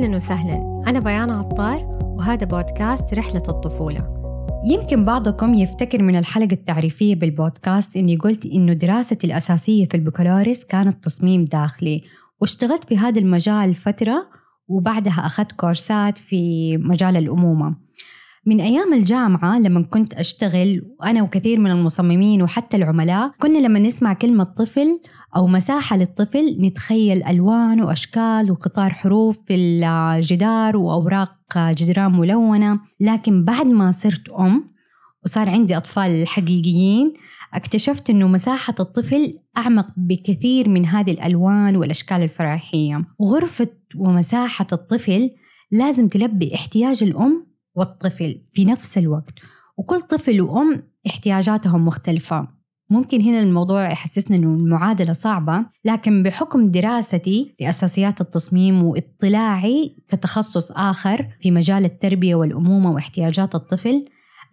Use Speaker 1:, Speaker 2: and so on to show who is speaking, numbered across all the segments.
Speaker 1: أهلا وسهلا. أنا بيان عطار وهذا بودكاست رحلة الطفولة. يمكن بعضكم يفتكر من الحلقة التعريفية بالبودكاست إني قلت إنه دراستي الأساسية في البكالوريوس كانت تصميم داخلي واشتغلت في هذا المجال فترة وبعدها أخذت كورسات في مجال الأمومة. من أيام الجامعة لما كنت أشتغل وأنا وكثير من المصممين وحتى العملاء كنا لما نسمع كلمة طفل أو مساحة للطفل نتخيل ألوان وأشكال وقطار حروف في الجدار وأوراق جدران ملونة. لكن بعد ما صرت أم وصار عندي أطفال حقيقيين اكتشفت أنه مساحة الطفل أعمق بكثير من هذه الألوان والأشكال الفراحية وغرفة ومساحة الطفل لازم تلبي احتياج الأم والطفل في نفس الوقت. وكل طفل وأم احتياجاتهم مختلفة. ممكن هنا الموضوع يحسسنا إنه المعادلة صعبة لكن بحكم دراستي لأساسيات التصميم واطلاعي كتخصص آخر في مجال التربية والأمومة واحتياجات الطفل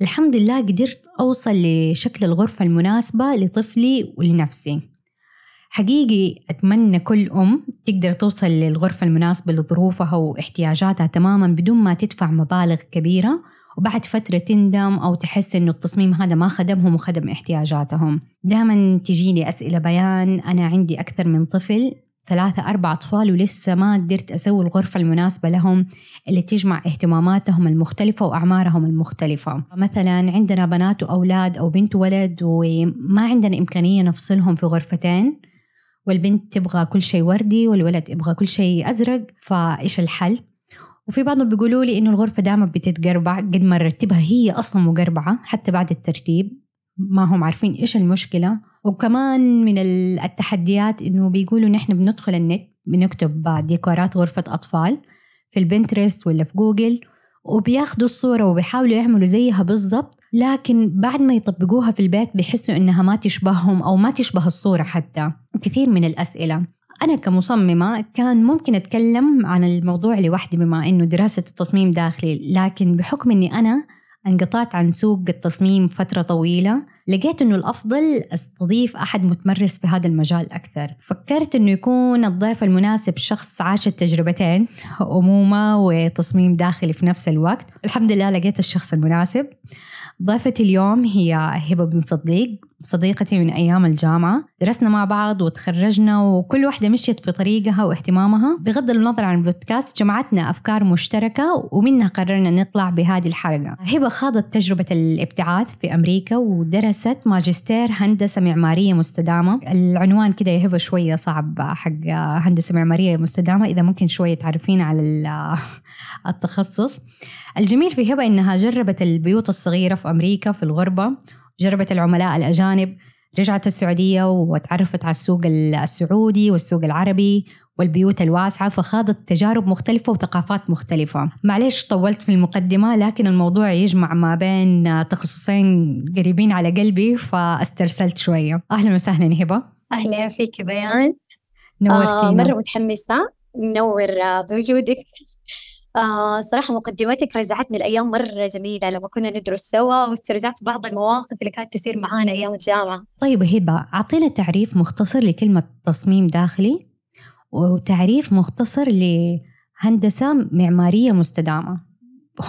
Speaker 1: الحمد لله قدرت أوصل لشكل الغرفة المناسبة لطفلي ولنفسي. حقيقي أتمنى كل أم تقدر توصل للغرفة المناسبة لظروفها واحتياجاتها تماما بدون ما تدفع مبالغ كبيرة وبعد فترة تندم أو تحس إنه التصميم هذا ما خدمهم وخدم احتياجاتهم. دائما تجيني أسئلة بيان أنا عندي أكثر من طفل ثلاثة أربع أطفال ولسه ما قدرت أسوي الغرفة المناسبة لهم اللي تجمع اهتماماتهم المختلفة وأعمارهم المختلفة. مثلا عندنا بنات وأولاد أو بنت وولد وما عندنا إمكانية نفصلهم في غرفتين. والبنت تبغى كل شيء وردي والولد يبغى كل شيء أزرق فإيش الحل؟ وفي بعضهم بيقولوا لي إنه الغرفة دائما بتتقربع قد ما رتبها هي أصلا مقربعة حتى بعد الترتيب ما هم عارفين إيش المشكلة وكمان من التحديات إنه بيقولوا نحن بندخل النت بنكتب ديكورات غرفة أطفال في البنترست ولا في جوجل وبياخدوا الصورة وبيحاولوا يعملوا زيها بالضبط لكن بعد ما يطبقوها في البيت بيحسوا إنها ما تشبههم أو ما تشبه الصورة حتى. كثير من الأسئلة. أنا كمصممة كان ممكن أتكلم عن الموضوع لوحدي بما إنه دراسة التصميم داخلي لكن بحكم إني أنا انقطعت عن سوق التصميم فترة طويلة لقيت أنه الأفضل أستضيف أحد متمرس في هذا المجال أكثر. فكرت أنه يكون الضيف المناسب شخص عاش التجربتين أمومة وتصميم داخلي في نفس الوقت. الحمد لله لقيت الشخص المناسب. ضيفتي اليوم هي هبة بن صديق صديقتي من أيام الجامعة درسنا مع بعض وتخرجنا وكل واحدة مشيت في طريقها واهتمامها. بغض النظر عن البودكاست جمعتنا أفكار مشتركة ومنها قررنا نطلع بهذه الحلقة. هبة خاضت تجربة الابتعاث في أمريكا ودرست ماجستير هندسة معمارية مستدامة. العنوان كده يا هبة شوية صعب حق هندسة معمارية مستدامة إذا ممكن شوية تعرفين على التخصص. الجميل في هبة إنها جربت البيوت الصغيرة في أمريكا في الغربة جربت العملاء الأجانب رجعت السعودية وتعرفت على السوق السعودي والسوق العربي والبيوت الواسعة فخاضت تجارب مختلفة وثقافات مختلفة. معليش طولت في المقدمة لكن الموضوع يجمع ما بين تخصصين قريبين على قلبي فاسترسلت شوية. أهلا وسهلا هبة
Speaker 2: أهلا فيك بيان.
Speaker 1: نورتينا.
Speaker 2: آه مرة متحمسة منور بوجودك. آه صراحة مقدمتك رجعتني لأيام مرة جميلة لما كنا ندرس سوا واسترجعت بعض المواقف اللي كانت تصير معانا أيام الجامعة.
Speaker 1: طيب هبة أعطينا تعريف مختصر لكلمة تصميم داخلي وتعريف مختصر لهندسة معمارية مستدامة.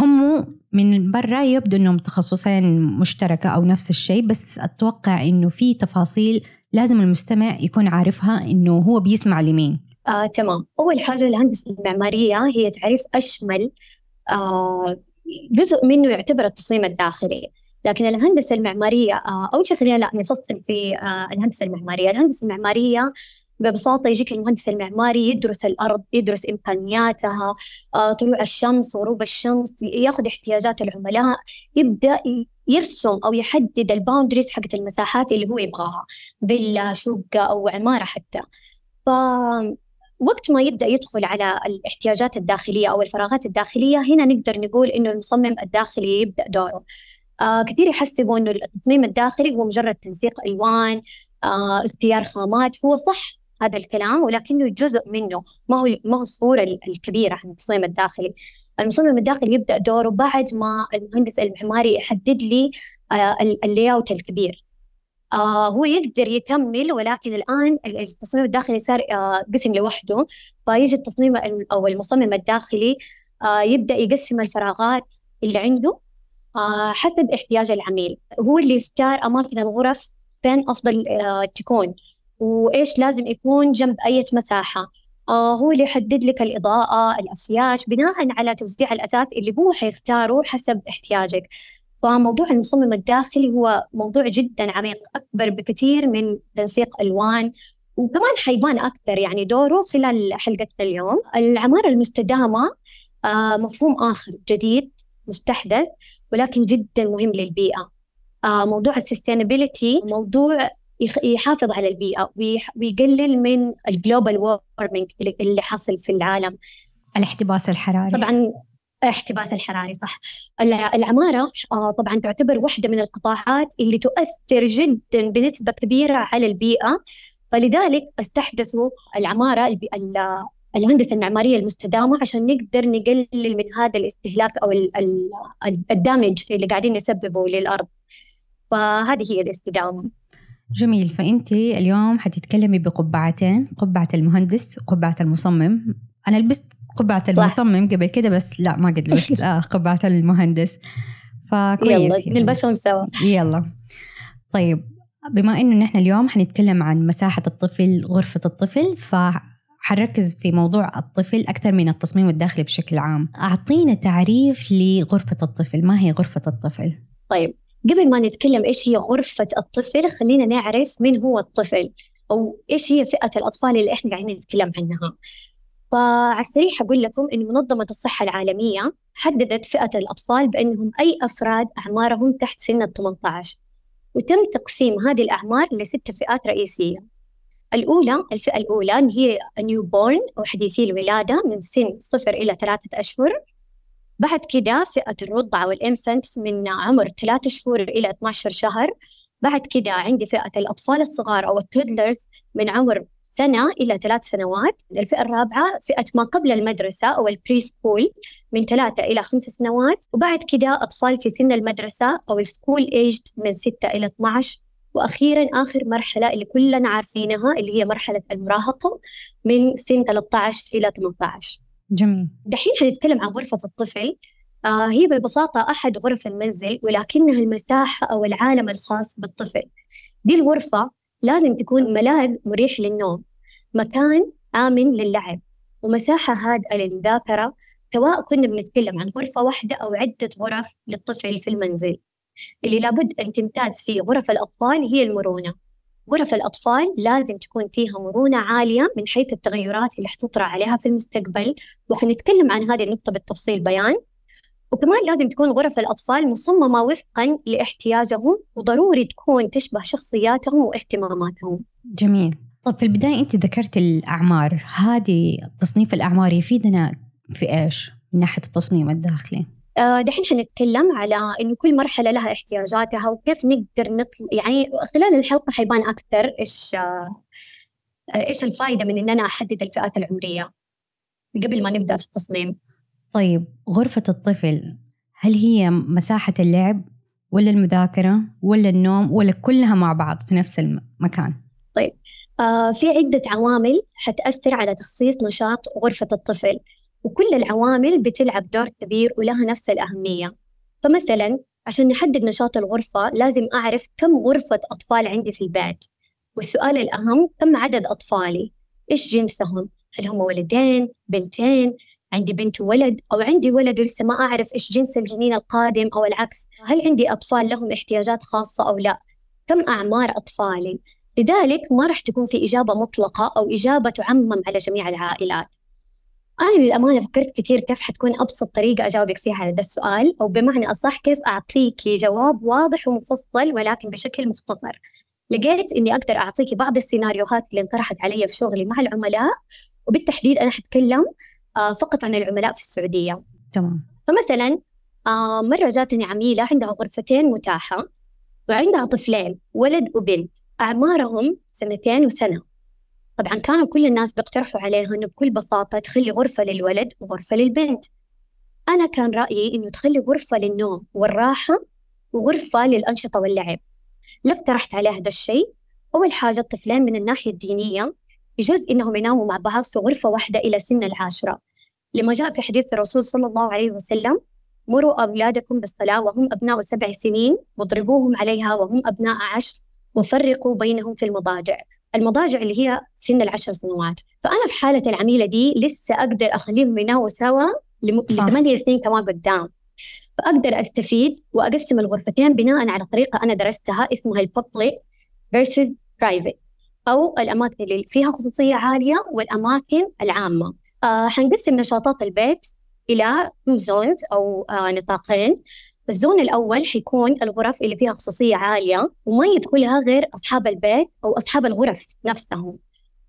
Speaker 1: هم من برا يبدو إنهم تخصصين مشتركة أو نفس الشيء بس أتوقع إنه في تفاصيل لازم المستمع يكون عارفها إنه هو بيسمع لمين.
Speaker 2: آه، تمام. أول حاجة الهندسة المعمارية هي تعريف أشمل آه، جزء منه يعتبر التصميم الداخلي. لكن الهندسة المعمارية آه، أول شيء خلينا لا نفصل في آه، الهندسة المعمارية. الهندسة المعمارية ببساطة يجيك المهندس المعماري يدرس الأرض يدرس إمكانياتها آه، طلوع الشمس غروب الشمس ياخذ احتياجات العملاء يبدأ يرسم أو يحدد الباوندريز حقت المساحات اللي هو يبغاها فيلا شقة أو عمارة حتى. وقت ما يبدأ يدخل على الاحتياجات الداخلية أو الفراغات الداخلية هنا نقدر نقول إنه المصمم الداخلي يبدأ دوره. آه كثير يحسبوا إنه التصميم الداخلي هو مجرد تنسيق ألوان آه اختيار خامات هو صح هذا الكلام ولكنه جزء منه ما هو ما هو الصورة الكبيرة عن التصميم الداخلي. المصمم الداخلي يبدأ دوره بعد ما المهندس المعماري يحدد لي آه اللاي الكبير. آه هو يقدر يكمل ولكن الآن التصميم الداخلي صار آه قسم لوحده. فيجي التصميم أو المصمم الداخلي آه يبدأ يقسم الفراغات اللي عنده حسب احتياج العميل. هو اللي يختار أماكن الغرف فين أفضل تكون وإيش لازم يكون جنب أي مساحة. هو اللي يحدد لك الإضاءة الأفياش بناء على توزيع الأثاث اللي هو حيختاره حسب احتياجك. فموضوع المصمم الداخلي هو موضوع جدا عميق أكبر بكثير من تنسيق ألوان وكمان حيبان أكثر. يعني دوره خلال حلقة اليوم العمارة المستدامة آه مفهوم آخر جديد مستحدث ولكن جدا مهم للبيئة. آه موضوع السستينابيلتي موضوع يحافظ على البيئة ويقلل من ال global warming اللي حاصل في العالم.
Speaker 1: الاحتباس الحراري.
Speaker 2: طبعا احتباس الحراري صح. العمارة آه، طبعا تعتبر واحدة من القطاعات اللي تؤثر جدا بنسبة كبيرة على البيئة. فلذلك استحدثوا العمارة الهندسة المعمارية المستدامة عشان نقدر نقلل من هذا الاستهلاك أو ال damage اللي قاعدين نسببه للأرض. فهذه هي الاستدامة.
Speaker 1: جميل. فأنت اليوم حتتكلمي بقبعتين قبعة المهندس وقبعة المصمم. أنا لبست قبعة. المصمم قبل كده بس لا ما قد لبست آه قبعة المهندس.
Speaker 2: فكويس يلا نلبسهم سوا.
Speaker 1: يلا. طيب بما إنه نحن اليوم حنتكلم عن مساحة الطفل غرفة الطفل فحنركز في موضوع الطفل أكثر من التصميم الداخلي بشكل عام. أعطينا تعريف لغرفة الطفل. ما هي غرفة الطفل؟
Speaker 2: طيب قبل ما نتكلم إيش هي غرفة الطفل خلينا نعرف من هو الطفل أو إيش هي فئة الأطفال اللي إحنا قاعدين نتكلم عنها. فعلى السريع أقول لكم أن منظمة الصحة العالمية حددت فئة الأطفال بأنهم أي أفراد أعمارهم تحت سن ال 18 وتم تقسيم هذه الأعمار لست فئات رئيسية. الأولى الفئة الأولى هي نيو بورن أو حديثي الولادة من سن صفر إلى ثلاثة أشهر. بعد كده فئة الرضع وال infants من عمر ثلاثة شهور إلى 12 شهر. بعد كده عندي فئة الأطفال الصغار أو ال toddlers من عمر سنة إلى ثلاث سنوات. الفئة الرابعة فئة ما قبل المدرسة أو ال preschool من ثلاثة إلى خمس سنوات. وبعد كده أطفال في سن المدرسة أو ال school aged من ستة إلى 12 وأخيرا آخر مرحلة اللي كلنا عارفينها اللي هي مرحلة المراهقة من سن 13 إلى 18
Speaker 1: جميل.
Speaker 2: دحين حنتكلم عن غرفة الطفل. آه هي ببساطة أحد غرف المنزل ولكنها المساحة أو العالم الخاص بالطفل. دي الغرفة لازم تكون ملاذ مريح للنوم مكان آمن للعب. ومساحة هادئة للمذاكرة سواء كنا بنتكلم عن غرفة واحدة أو عدة غرف للطفل في المنزل. اللي لابد أن تمتاز فيه غرف الأطفال هي المرونة. غرف الأطفال لازم تكون فيها مرونة عالية من حيث التغيرات اللي حتطرأ عليها في المستقبل. وحنتكلم عن هذه النقطة بالتفصيل بيان. وكمان لازم تكون غرف الأطفال مصممة وفقا لاحتياجهم وضروري تكون تشبه شخصياتهم واهتماماتهم.
Speaker 1: جميل. طب في البداية أنت ذكرت الأعمار. هذه تصنيف الأعمار يفيدنا في إيش؟ من ناحية التصميم الداخلي؟
Speaker 2: آه، دحين حنتكلم على إنه كل مرحلة لها احتياجاتها وكيف نقدر نطل يعني خلال الحلقة حيبان أكثر إيش آه، إيش الفائده من ان أنا احدد الفئات العمرية قبل ما نبدأ في التصميم.
Speaker 1: طيب غرفة الطفل هل هي مساحة اللعب ولا المذاكرة ولا النوم ولا كلها مع بعض في نفس المكان؟
Speaker 2: طيب آه في عدة عوامل حتأثر على تخصيص نشاط غرفة الطفل وكل العوامل بتلعب دور كبير ولها نفس الأهمية. فمثلا عشان نحدد نشاط الغرفة لازم أعرف كم غرفة أطفال عندي في البيت والسؤال الأهم كم عدد أطفالي؟ إيش جنسهم؟ هل هم ولدين؟ بنتين؟ عندي بنت وولد أو عندي ولد ولسه ما أعرف إيش جنس الجنين القادم أو العكس. هل عندي أطفال لهم احتياجات خاصة أو لا؟ كم أعمار أطفالي؟ لذلك ما راح تكون في إجابة مطلقة أو إجابة تعمم على جميع العائلات. أنا للأمانة فكرت كثير كيف حتكون أبسط طريقة أجاوبك فيها على هذا السؤال أو بمعنى أصح كيف أعطيكي جواب واضح ومفصل ولكن بشكل مختصر. لقيت إني أقدر أعطيكي بعض السيناريوهات اللي انطرحت علي في شغلي مع العملاء وبالتحديد أنا حتكلم فقط عن العملاء في السعودية.
Speaker 1: تمام.
Speaker 2: فمثلا آه، مرة جاتني عميلة عندها غرفتين متاحة وعندها طفلين ولد وبنت. أعمارهم سنتين وسنة. طبعا كانوا كل الناس بيقترحوا عليها إنه بكل بساطة تخلي غرفة للولد وغرفة للبنت. أنا كان رأيي إنه تخلي غرفة للنوم والراحة وغرفة للأنشطة واللعب. ليه اقترحت عليه هذا الشيء؟ أول حاجة الطفلين من الناحية الدينية يجوز إنهم يناموا مع بعض في غرفة واحدة إلى سن العاشرة. لما جاء في حديث الرسول صلى الله عليه وسلم مروا أولادكم بالصلاة وهم أبناء سبع سنين واضربوهم عليها وهم أبناء عشر وفرقوا بينهم في المضاجع. المضاجع اللي هي سن العشر سنوات. فأنا في حالة العميلة دي لسه أقدر أخليهم يناموا سوا لثمانية سنين كمان قدام. فأقدر أستفيد وأقسم الغرفتين بناء على طريقة أنا درستها اسمها ال public versus private أو الأماكن اللي فيها خصوصية عالية والأماكن العامة. آه حنقسم نشاطات البيت إلى two zones أو آه نطاقين. ال zone الأول حيكون الغرف اللي فيها خصوصية عالية وما يدخلها غير أصحاب البيت أو أصحاب الغرف نفسهم.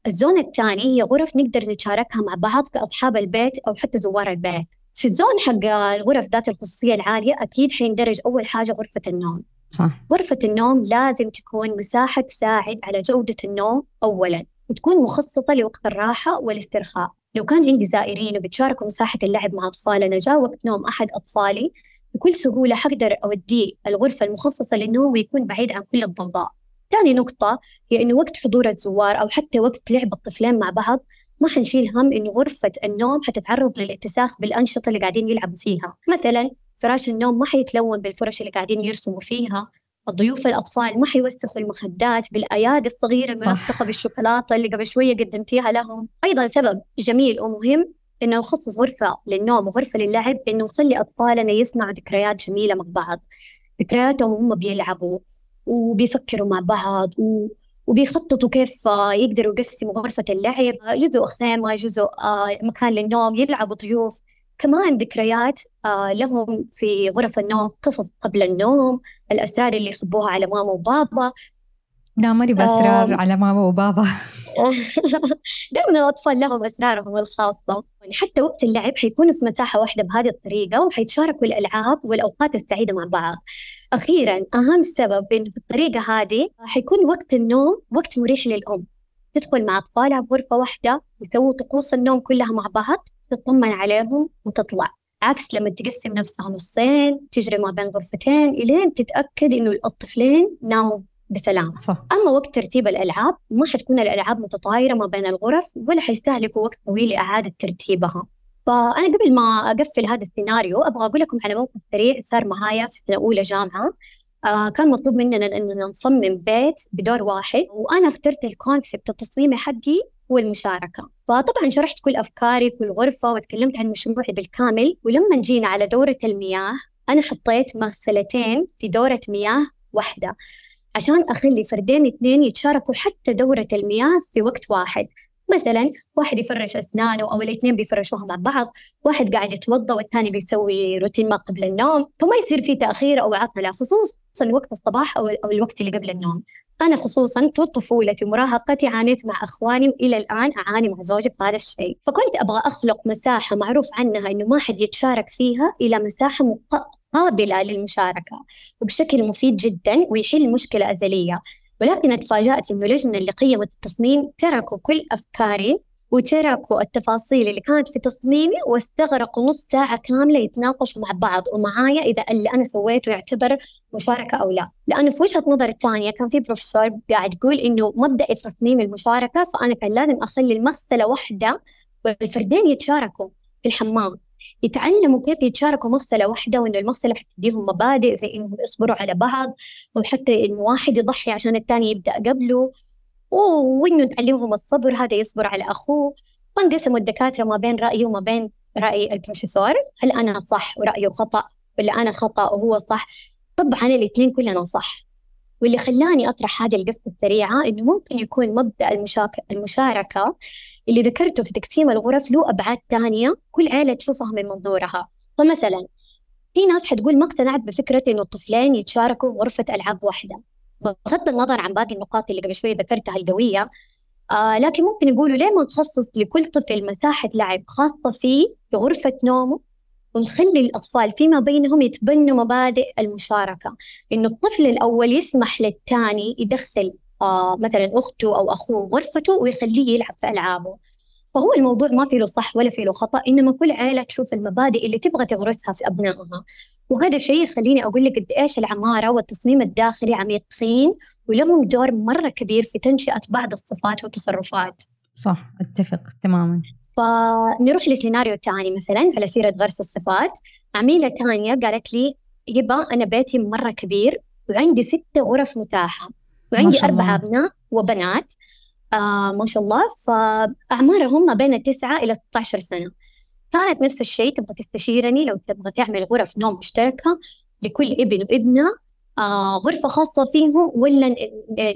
Speaker 2: الزون الثاني هي غرف نقدر نتشاركها مع بعض كأصحاب البيت أو حتى زوار البيت. في الزون حق الغرف ذات الخصوصية العالية أكيد حيندرج أول حاجة غرفة النوم.
Speaker 1: صح.
Speaker 2: غرفة النوم لازم تكون مساحة تساعد على جودة النوم أولا وتكون مخصصة لوقت الراحة والاسترخاء. لو كان عندي زائرين وبتشاركوا مساحة اللعب مع أطفالنا جاء وقت نوم أحد أطفالي بكل سهولة حقدر أوديه الغرفة المخصصة للنوم ويكون بعيد عن كل الضوضاء. ثاني نقطة هي إنه وقت حضور الزوار أو حتى وقت لعب الطفلين مع بعض ما حنشيل هم إنه غرفة النوم حتتعرض للاتساخ بالأنشطة اللي قاعدين يلعبوا فيها. مثلا فراش النوم ما حيتلون بالفرش اللي قاعدين يرسموا فيها. الضيوف الأطفال ما حيوسخوا المخدات بالأيادي الصغيرة الملطخة بالشوكولاتة اللي قبل شوية قدمتيها لهم. أيضا سبب جميل ومهم إنه نخصص غرفة للنوم وغرفة للعب إنه نخلي أطفالنا يصنعوا ذكريات جميلة مع بعض. ذكرياتهم وهم بيلعبوا وبيفكروا مع بعض و... وبيخططوا كيف يقدروا يقسموا غرفة اللعب. جزء خيمة جزء آه، مكان للنوم يلعبوا ضيوف. كمان ذكريات آه، لهم في غرف النوم قصص قبل النوم الأسرار اللي يخبوها على ماما وبابا.
Speaker 1: لا ماني بأسرار على ماما وبابا.
Speaker 2: دائما الأطفال لهم أسرارهم الخاصة. يعني حتى وقت اللعب حيكونوا في مساحة واحدة بهذه الطريقة وحيتشاركوا الألعاب والأوقات السعيدة مع بعض. أخيرا أهم سبب إنه في الطريقة هذه حيكون وقت النوم وقت مريح للأم. تدخل مع أطفالها في غرفة واحدة يسووا طقوس النوم كلها مع بعض تطمن عليهم وتطلع. عكس لما تقسم نفسها نصين تجري ما بين غرفتين إلين تتأكد إنه الطفلين ناموا بسلام
Speaker 1: صح.
Speaker 2: أما وقت ترتيب الألعاب ما حتكون الألعاب متطايرة ما بين الغرف ولا حيستهلكوا وقت طويل لإعادة ترتيبها. فأنا قبل ما أقفل هذا السيناريو أبغى أقول لكم على موقف سريع صار معايا في سنة أولى جامعة. آه كان مطلوب مننا أننا نصمم بيت بدور واحد وأنا اخترت الكونسبت التصميمي حقي هو المشاركة. فطبعا شرحت كل أفكاري كل غرفة وتكلمت عن مشروعي بالكامل. ولما جينا على دورة المياه أنا حطيت مغسلتين في دورة مياه واحدة عشان أخلي فردين اثنين يتشاركوا حتى دورة المياه في وقت واحد. مثلا واحد يفرش أسنانه أو الاثنين بيفرشوها مع بعض واحد قاعد يتوضأ والثاني بيسوي روتين ما قبل النوم فما يصير في تأخير أو عطلة خصوصا وقت الصباح أو الوقت اللي قبل النوم. أنا خصوصا طول طفولتي ومراهقتي عانيت مع أخواني وإلى الآن أعاني مع زوجي في هذا الشيء. فكنت أبغى أخلق مساحة معروف عنها إنه ما حد يتشارك فيها إلى مساحة قابلة للمشاركة وبشكل مفيد جدا ويحل مشكلة أزلية. ولكن اتفاجأت إنه لجنة اللي قيمت التصميم تركوا كل أفكاري وتركوا التفاصيل اللي كانت في تصميمي واستغرقوا نص ساعة كاملة يتناقشوا مع بعض. ومعايا إذا اللي أنا سويته يعتبر مشاركة أو لا. لأنه في وجهة نظر الثانية كان في بروفيسور قاعد يقول إنه مبدأ تصميم المشاركة فأنا كان لازم أخلي المغسلة واحدة والفردين يتشاركوا في الحمام. يتعلموا كيف يتشاركوا مغسلة واحدة وإنه المغسلة حتديهم مبادئ زي إنهم يصبروا على بعض وحتى إنه واحد يضحي عشان الثاني يبدأ قبله. وإنه نعلمهم الصبر هذا يصبر على أخوه. وانقسموا الدكاترة ما بين رأيي وما بين رأي البروفيسور. هل أنا صح ورأيه خطأ ولا أنا خطأ وهو صح؟ طبعا الاثنين كلنا صح. واللي خلاني أطرح هذه القصة السريعة إنه ممكن يكون مبدأ المشاك... المشاركة اللي ذكرته في تقسيم الغرف له أبعاد ثانية كل عيلة تشوفها من منظورها. فمثلا في ناس حتقول ما اقتنعت بفكرة إنه الطفلين يتشاركوا غرفة ألعاب واحدة. بغض النظر عن باقي النقاط اللي قبل شوي ذكرتها القوية آه لكن ممكن يقولوا ليه ما نخصص لكل طفل مساحة لعب خاصة فيه في غرفة نومه ونخلي الأطفال فيما بينهم يتبنوا مبادئ المشاركة؟ إنه الطفل الأول يسمح للثاني يدخل مثلا أخته أو أخوه غرفته ويخليه يلعب في ألعابه. فهو الموضوع ما في له صح ولا في له خطأ إنما كل عائلة تشوف المبادئ اللي تبغى تغرسها في أبنائها. وهذا الشيء يخليني أقول لك قد إيش العمارة والتصميم الداخلي عميقين ولهم دور مرة كبير في تنشئة بعض الصفات والتصرفات.
Speaker 1: صح أتفق تماما.
Speaker 2: فنروح لسيناريو ثاني مثلا على سيرة غرس الصفات. عميلة ثانية قالت لي يبا أنا بيتي مرة كبير وعندي ستة غرف متاحة. وعندي أربعة أبناء وبنات آه ما شاء الله. فأعمارهم ما بين التسعة إلى 16 سنة. كانت نفس الشيء تبغى تستشيرني لو تبغى تعمل غرف نوم مشتركة لكل ابن وابنة آه غرفة خاصة فيهم ولا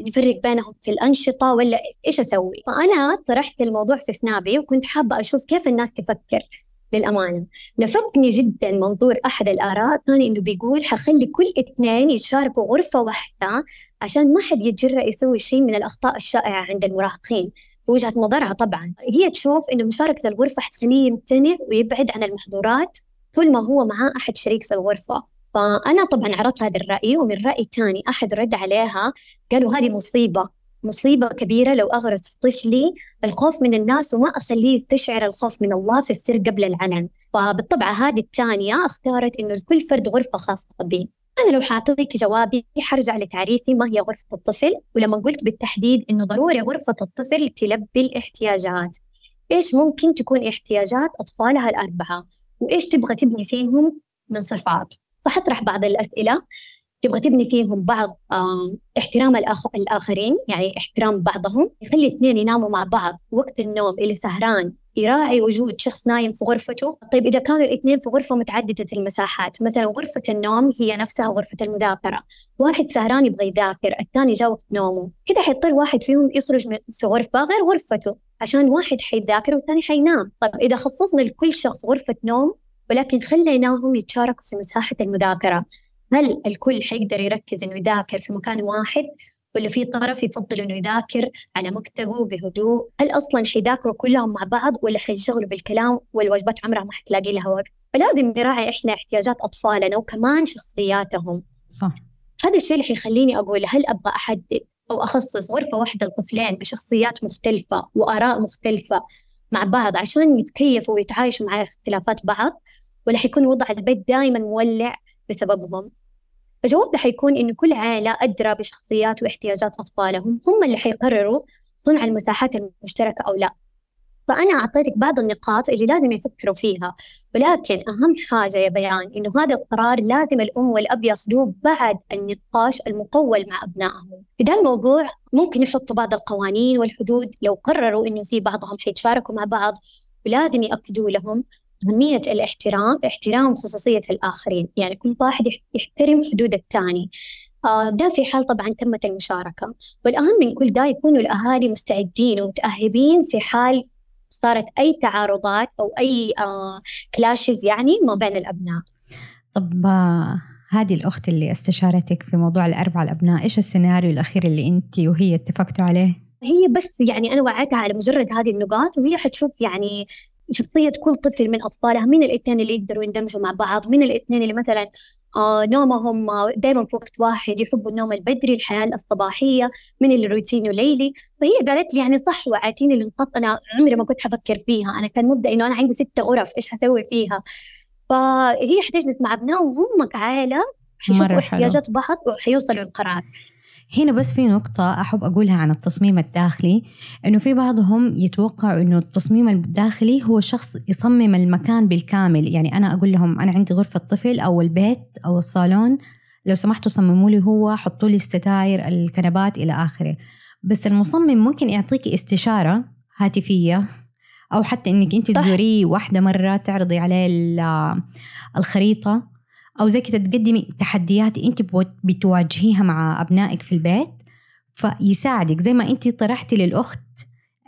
Speaker 2: نفرق بينهم في الأنشطة ولا إيش أسوي؟ فأنا طرحت الموضوع في ثنابي وكنت حابة أشوف كيف الناس تفكر. للأمانة. لفتني جدا منظور أحد الآراء كان إنه بيقول حخلي كل اثنين يتشاركوا غرفة واحدة عشان ما حد يتجرأ يسوي شيء من الأخطاء الشائعة عند المراهقين. في وجهة نظرها طبعا. هي تشوف إنه مشاركة الغرفة حتخليه يمتنع ويبعد عن المحظورات طول ما هو معاه أحد شريك في الغرفة. فأنا طبعا عرضت هذا الرأي ومن رأي ثاني أحد رد عليها قالوا هذه مصيبة. مصيبة كبيرة لو أغرس في طفلي الخوف من الناس وما أخليه يستشعر الخوف من الله في السر قبل العلن. فبالطبع هذه الثانية اختارت إنه لكل فرد غرفة خاصة به أنا لو حاعطيك جوابي حرجع لتعريفي ما هي غرفة الطفل ولما قلت بالتحديد إنه ضروري غرفة الطفل تلبي الاحتياجات. إيش ممكن تكون احتياجات أطفالها الأربعة؟ وإيش تبغى تبني فيهم؟ من صفات فحطرح بعض الأسئلة. تبغى تبني فيهم بعض احترام الآخرين يعني احترام بعضهم يخلي اثنين يناموا مع بعض وقت النوم اللي سهران يراعي وجود شخص نايم في غرفته. طيب إذا كانوا الاثنين في غرفة متعددة المساحات مثلا غرفة النوم هي نفسها غرفة المذاكرة واحد سهران يبغى يذاكر الثاني جاء وقت نومه كده حيضطر واحد فيهم يخرج من في غرفة غير غرفته عشان واحد حيذاكر والثاني حينام. طيب إذا خصصنا لكل شخص غرفة نوم ولكن خليناهم يتشاركوا في مساحة المذاكرة هل الكل حيقدر يركز إنه يذاكر في مكان واحد ولا في طرف يفضل إنه يذاكر على مكتبه بهدوء؟ هل أصلا حيذاكروا كلهم مع بعض ولا حيشغلوا بالكلام والواجبات عمرها ما حتلاقي لها وقت؟ فلازم نراعي إحنا احتياجات أطفالنا وكمان شخصياتهم.
Speaker 1: صح.
Speaker 2: هذا الشيء اللي حيخليني أقول هل أبغى أحدد أو أخصص غرفة واحدة لطفلين بشخصيات مختلفة وآراء مختلفة مع بعض عشان يتكيفوا ويتعايشوا مع اختلافات بعض ولا حيكون وضع البيت دائما مولع بسببهم؟ الجواب ده حيكون إنه كل عائلة أدرى بشخصيات واحتياجات أطفالهم هم اللي حيقرروا صنع المساحات المشتركة أو لا. فأنا أعطيتك بعض النقاط اللي لازم يفكروا فيها. ولكن أهم حاجة يا بيان إنه هذا القرار لازم الأم والأب يأخذوه بعد النقاش المقول مع أبنائهم. في ده الموضوع ممكن يحطوا بعض القوانين والحدود لو قرروا إنه في بعضهم حيتشاركوا مع بعض ولازم يأكدوا لهم أهمية الاحترام احترام خصوصية الآخرين. يعني كل واحد يحترم حدود الثاني. آه ده في حال طبعا تمت المشاركة. والأهم من كل ده يكونوا الأهالي مستعدين ومتأهبين في حال صارت أي تعارضات أو أي آه كلاشز يعني ما بين الأبناء.
Speaker 1: طب آه، هذه الأخت اللي استشارتك في موضوع الأربعة الأبناء إيش السيناريو الأخير اللي أنت وهي اتفقتوا عليه؟
Speaker 2: هي بس يعني أنا وعدتها على مجرد هذه النقاط وهي حتشوف يعني شخصية كل طفل من أطفالها مين الاثنين اللي يقدروا يندمجوا مع بعض مين الاثنين اللي مثلا آه نومهم دائما في وقت واحد يحبوا النوم البدري الحياة الصباحية من اللي روتينه ليلي فهي قالت لي يعني صح وعاتيني النقاط أنا عمري ما كنت حفكر فيها. أنا كان مبدأ إنه أنا عندي ستة غرف إيش حسوي فيها؟ فهي حتجلس مع أبنائهم هم كعائلة حيشوفوا احتياجات بعض وحيوصلوا لقرار
Speaker 1: هنا بس في نقطة أحب أقولها عن التصميم الداخلي إنه في بعضهم يتوقع إنه التصميم الداخلي هو شخص يصمم المكان بالكامل. يعني أنا أقول لهم أنا عندي غرفة طفل أو البيت أو الصالون لو سمحتوا صمموا لي هو حطوا لي الستاير الكنبات إلى آخره. بس المصمم ممكن يعطيك استشارة هاتفية أو حتى إنك أنت تزوريه واحدة مرة تعرضي عليه الخريطة. أو زي كده تقدمي تحديات أنت بتواجهيها مع أبنائك في البيت فيساعدك. زي ما أنت طرحتي للأخت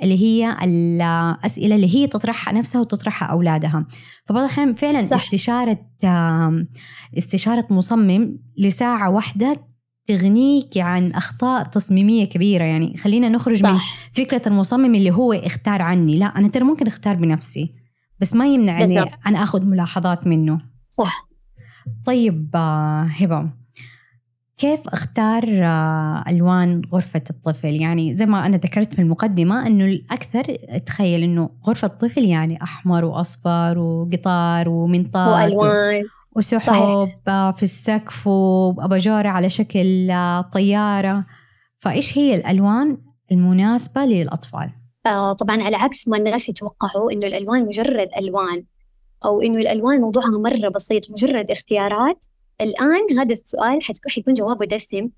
Speaker 1: اللي هي الأسئلة اللي هي تطرحها نفسها وتطرحها أولادها. فبعض الأحيان فعلا صح. استشارة استشارة مصمم لساعة واحدة تغنيك عن أخطاء تصميمية كبيرة. يعني خلينا نخرج صح. من فكرة المصمم اللي هو اختار عني. لا أنا ترى ممكن أختار بنفسي بس ما يمنع أني أنا أخذ ملاحظات منه.
Speaker 2: صح.
Speaker 1: طيب آه، هبة كيف أختار آه، ألوان غرفة الطفل؟ يعني زي ما أنا ذكرت في المقدمة إنه الأكثر تخيل إنه غرفة الطفل يعني أحمر وأصفر وقطار ومنطاد
Speaker 2: وألوان.
Speaker 1: وسحب في السقف واباجوره على شكل آه، طيارة. فإيش هي الألوان المناسبة للأطفال؟
Speaker 2: آه طبعا على عكس ما الناس يتوقعوا إنه الألوان مجرد ألوان. أو إنه الألوان موضوعها مرة بسيط مجرد اختيارات. الآن هذا السؤال حيكون جوابه دسم.